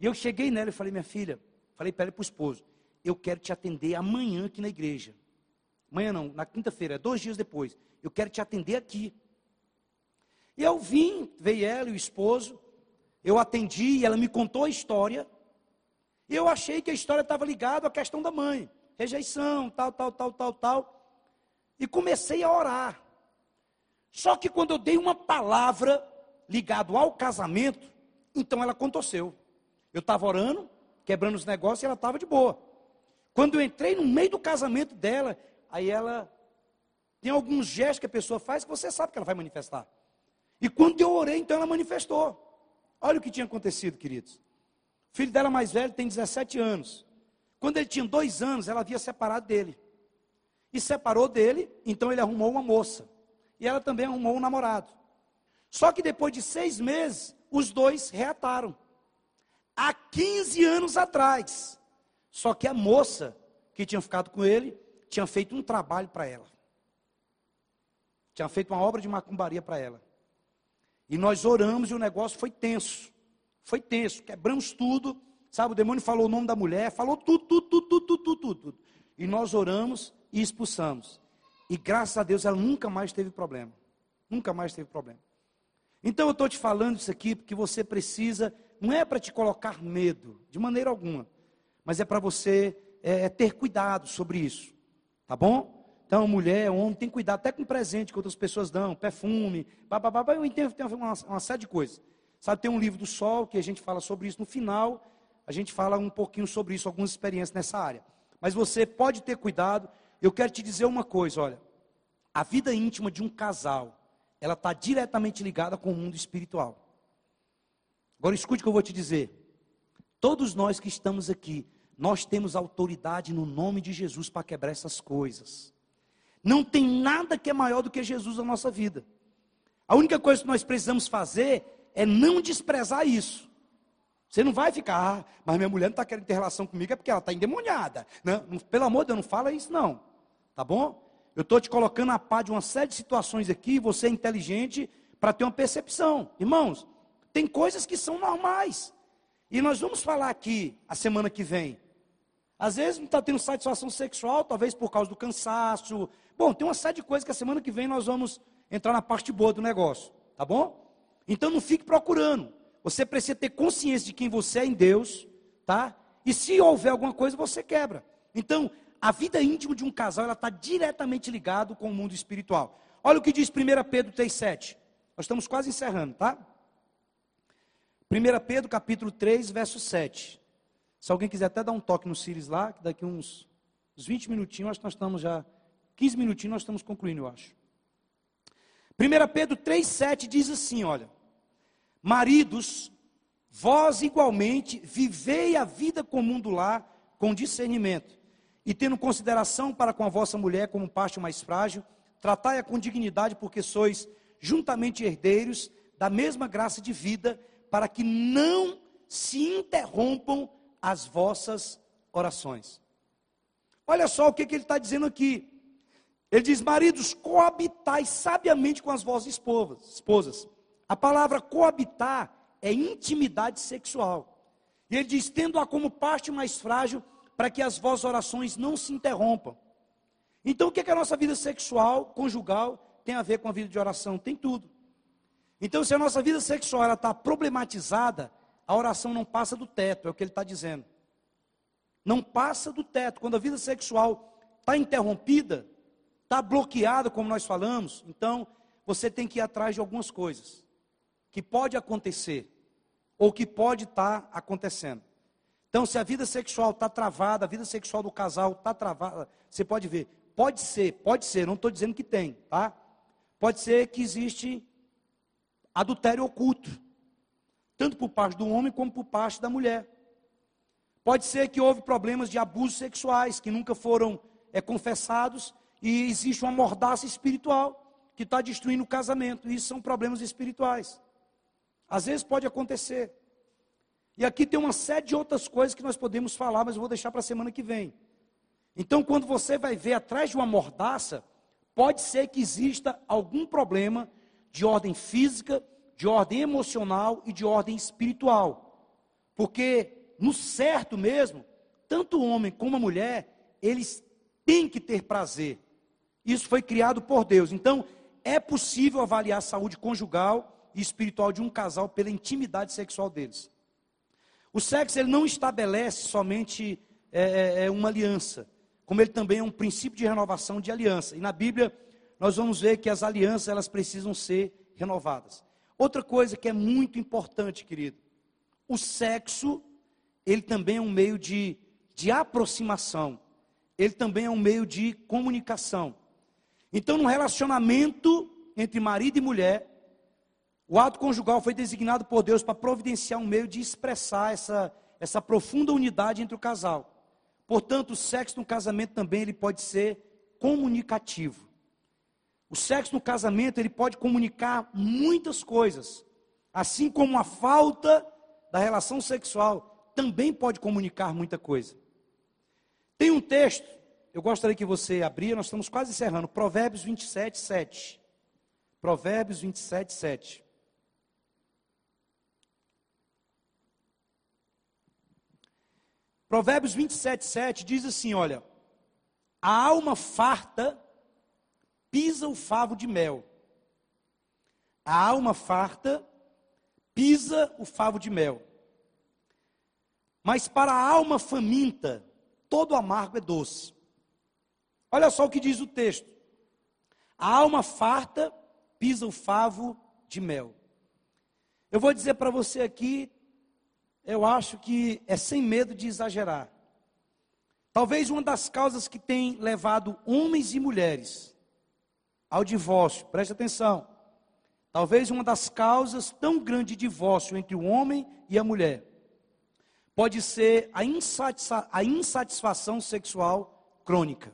E eu cheguei nela e falei, minha filha, falei para ela e para o esposo, eu quero te atender amanhã aqui na igreja. Amanhã não, na quinta-feira, dois dias depois. Eu quero te atender aqui. E eu vim, veio ela e o esposo, eu atendi e ela me contou a história. E eu achei que a história estava ligada à questão da mãe, rejeição, tal, tal, tal, tal, tal. E comecei a orar. Só que quando eu dei uma palavra ligado ao casamento, então ela contorceu. Eu estava orando, quebrando os negócios e ela estava de boa. Quando eu entrei no meio do casamento dela, aí ela tem alguns gestos que a pessoa faz que você sabe que ela vai manifestar. E quando eu orei, então ela manifestou. Olha o que tinha acontecido, queridos. O filho dela mais velho tem 17 anos. Quando ele tinha dois anos, ela havia separado dele. E separou dele, então ele arrumou uma moça. E ela também arrumou um namorado. Só que depois de seis meses, os dois reataram. Há 15 anos atrás. Só que a moça que tinha ficado com ele tinha feito um trabalho para ela. Tinha feito uma obra de macumbaria para ela. E nós oramos e o negócio foi tenso. Foi tenso, quebramos tudo. Sabe, o demônio falou o nome da mulher, falou tudo, tudo, tudo, tudo, tudo, tudo. tudo. E nós oramos e expulsamos. E graças a Deus ela nunca mais teve problema. Nunca mais teve problema. Então eu estou te falando isso aqui porque você precisa, não é para te colocar medo, de maneira alguma mas é para você é, é, ter cuidado sobre isso, tá bom? Então, mulher, homem, tem cuidado até com presente que outras pessoas dão, perfume, babá, eu entendo, tem uma, uma série de coisas. Sabe, tem um livro do Sol que a gente fala sobre isso. No final, a gente fala um pouquinho sobre isso, algumas experiências nessa área. Mas você pode ter cuidado. Eu quero te dizer uma coisa, olha. A vida íntima de um casal, ela está diretamente ligada com o mundo espiritual. Agora escute o que eu vou te dizer. Todos nós que estamos aqui, nós temos autoridade no nome de Jesus para quebrar essas coisas. Não tem nada que é maior do que Jesus na nossa vida. A única coisa que nós precisamos fazer é não desprezar isso. Você não vai ficar, ah, mas minha mulher não está querendo ter relação comigo, é porque ela está endemoniada. Não, pelo amor de Deus, não fala isso não. Tá bom? Eu estou te colocando a par de uma série de situações aqui, você é inteligente para ter uma percepção. Irmãos, Tem coisas que são normais. E nós vamos falar aqui a semana que vem. Às vezes não está tendo satisfação sexual, talvez por causa do cansaço. Bom, tem uma série de coisas que a semana que vem nós vamos entrar na parte boa do negócio, tá bom? Então não fique procurando. Você precisa ter consciência de quem você é em Deus, tá? E se houver alguma coisa, você quebra. Então, a vida íntima de um casal, ela está diretamente ligado com o mundo espiritual. Olha o que diz 1 Pedro 3,7. Nós estamos quase encerrando, tá? 1 Pedro capítulo 3, verso 7. Se alguém quiser até dar um toque no Sirius lá, que daqui uns, uns 20 minutinhos, acho que nós estamos já, 15 minutinhos nós estamos concluindo, eu acho. 1 Pedro 3,7 diz assim: olha, maridos, vós igualmente vivei a vida comum do lar com discernimento, e tendo consideração para com a vossa mulher como parte mais frágil, tratai-a com dignidade, porque sois juntamente herdeiros da mesma graça de vida, para que não se interrompam as vossas orações. Olha só o que, que ele está dizendo aqui. Ele diz: Maridos, coabitai sabiamente com as vossas esposas. A palavra coabitar é intimidade sexual. E ele diz: tendo-a como parte mais frágil, para que as vossas orações não se interrompam. Então, o que, que a nossa vida sexual, conjugal, tem a ver com a vida de oração? Tem tudo. Então, se a nossa vida sexual está problematizada, a oração não passa do teto, é o que ele está dizendo. Não passa do teto. Quando a vida sexual está interrompida, está bloqueado, como nós falamos, então você tem que ir atrás de algumas coisas que pode acontecer ou que pode estar tá acontecendo. Então, se a vida sexual está travada, a vida sexual do casal está travada, você pode ver, pode ser, pode ser, não estou dizendo que tem, tá? Pode ser que existe adultério oculto, tanto por parte do homem como por parte da mulher. Pode ser que houve problemas de abusos sexuais que nunca foram é, confessados e existe uma mordaça espiritual que está destruindo o casamento. Isso são problemas espirituais. Às vezes pode acontecer. E aqui tem uma série de outras coisas que nós podemos falar, mas eu vou deixar para a semana que vem. Então, quando você vai ver atrás de uma mordaça, pode ser que exista algum problema de ordem física, de ordem emocional e de ordem espiritual. Porque, no certo mesmo, tanto o homem como a mulher, eles têm que ter prazer. Isso foi criado por Deus. Então, é possível avaliar a saúde conjugal e espiritual de um casal pela intimidade sexual deles. O sexo ele não estabelece somente é, é, é, uma aliança, como ele também é um princípio de renovação de aliança. E na Bíblia nós vamos ver que as alianças elas precisam ser renovadas. Outra coisa que é muito importante, querido, o sexo ele também é um meio de, de aproximação, ele também é um meio de comunicação. Então, no relacionamento entre marido e mulher, o ato conjugal foi designado por Deus para providenciar um meio de expressar essa, essa profunda unidade entre o casal. Portanto, o sexo no casamento também ele pode ser comunicativo. O sexo no casamento ele pode comunicar muitas coisas, assim como a falta da relação sexual também pode comunicar muita coisa. Tem um texto eu gostaria que você abria, nós estamos quase encerrando. Provérbios 27, 7. Provérbios 27, 7. Provérbios 27, 7 diz assim: olha, a alma farta pisa o favo de mel. A alma farta pisa o favo de mel. Mas para a alma faminta, todo amargo é doce. Olha só o que diz o texto: a alma farta pisa o favo de mel. Eu vou dizer para você aqui, eu acho que é sem medo de exagerar. Talvez uma das causas que tem levado homens e mulheres ao divórcio, preste atenção. Talvez uma das causas tão grande de divórcio entre o homem e a mulher pode ser a, a insatisfação sexual crônica.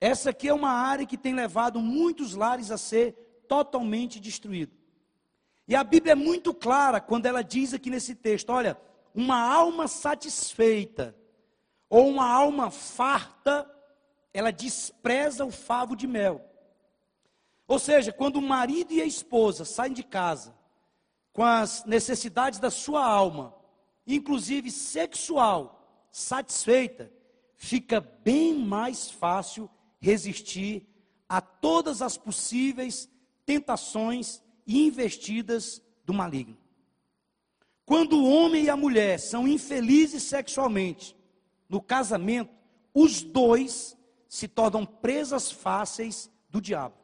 Essa aqui é uma área que tem levado muitos lares a ser totalmente destruído. E a Bíblia é muito clara quando ela diz aqui nesse texto: olha, uma alma satisfeita ou uma alma farta, ela despreza o favo de mel. Ou seja, quando o marido e a esposa saem de casa com as necessidades da sua alma, inclusive sexual, satisfeita, fica bem mais fácil resistir a todas as possíveis tentações investidas do maligno. Quando o homem e a mulher são infelizes sexualmente, no casamento, os dois se tornam presas fáceis do diabo.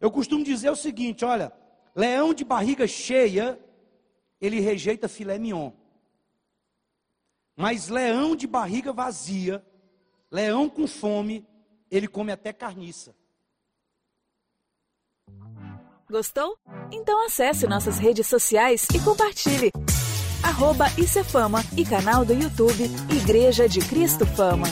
Eu costumo dizer o seguinte: olha, leão de barriga cheia, ele rejeita filé mignon. Mas leão de barriga vazia, leão com fome, ele come até carniça. Gostou? Então acesse nossas redes sociais e compartilhe. Arroba Fama e canal do YouTube Igreja de Cristo Fama.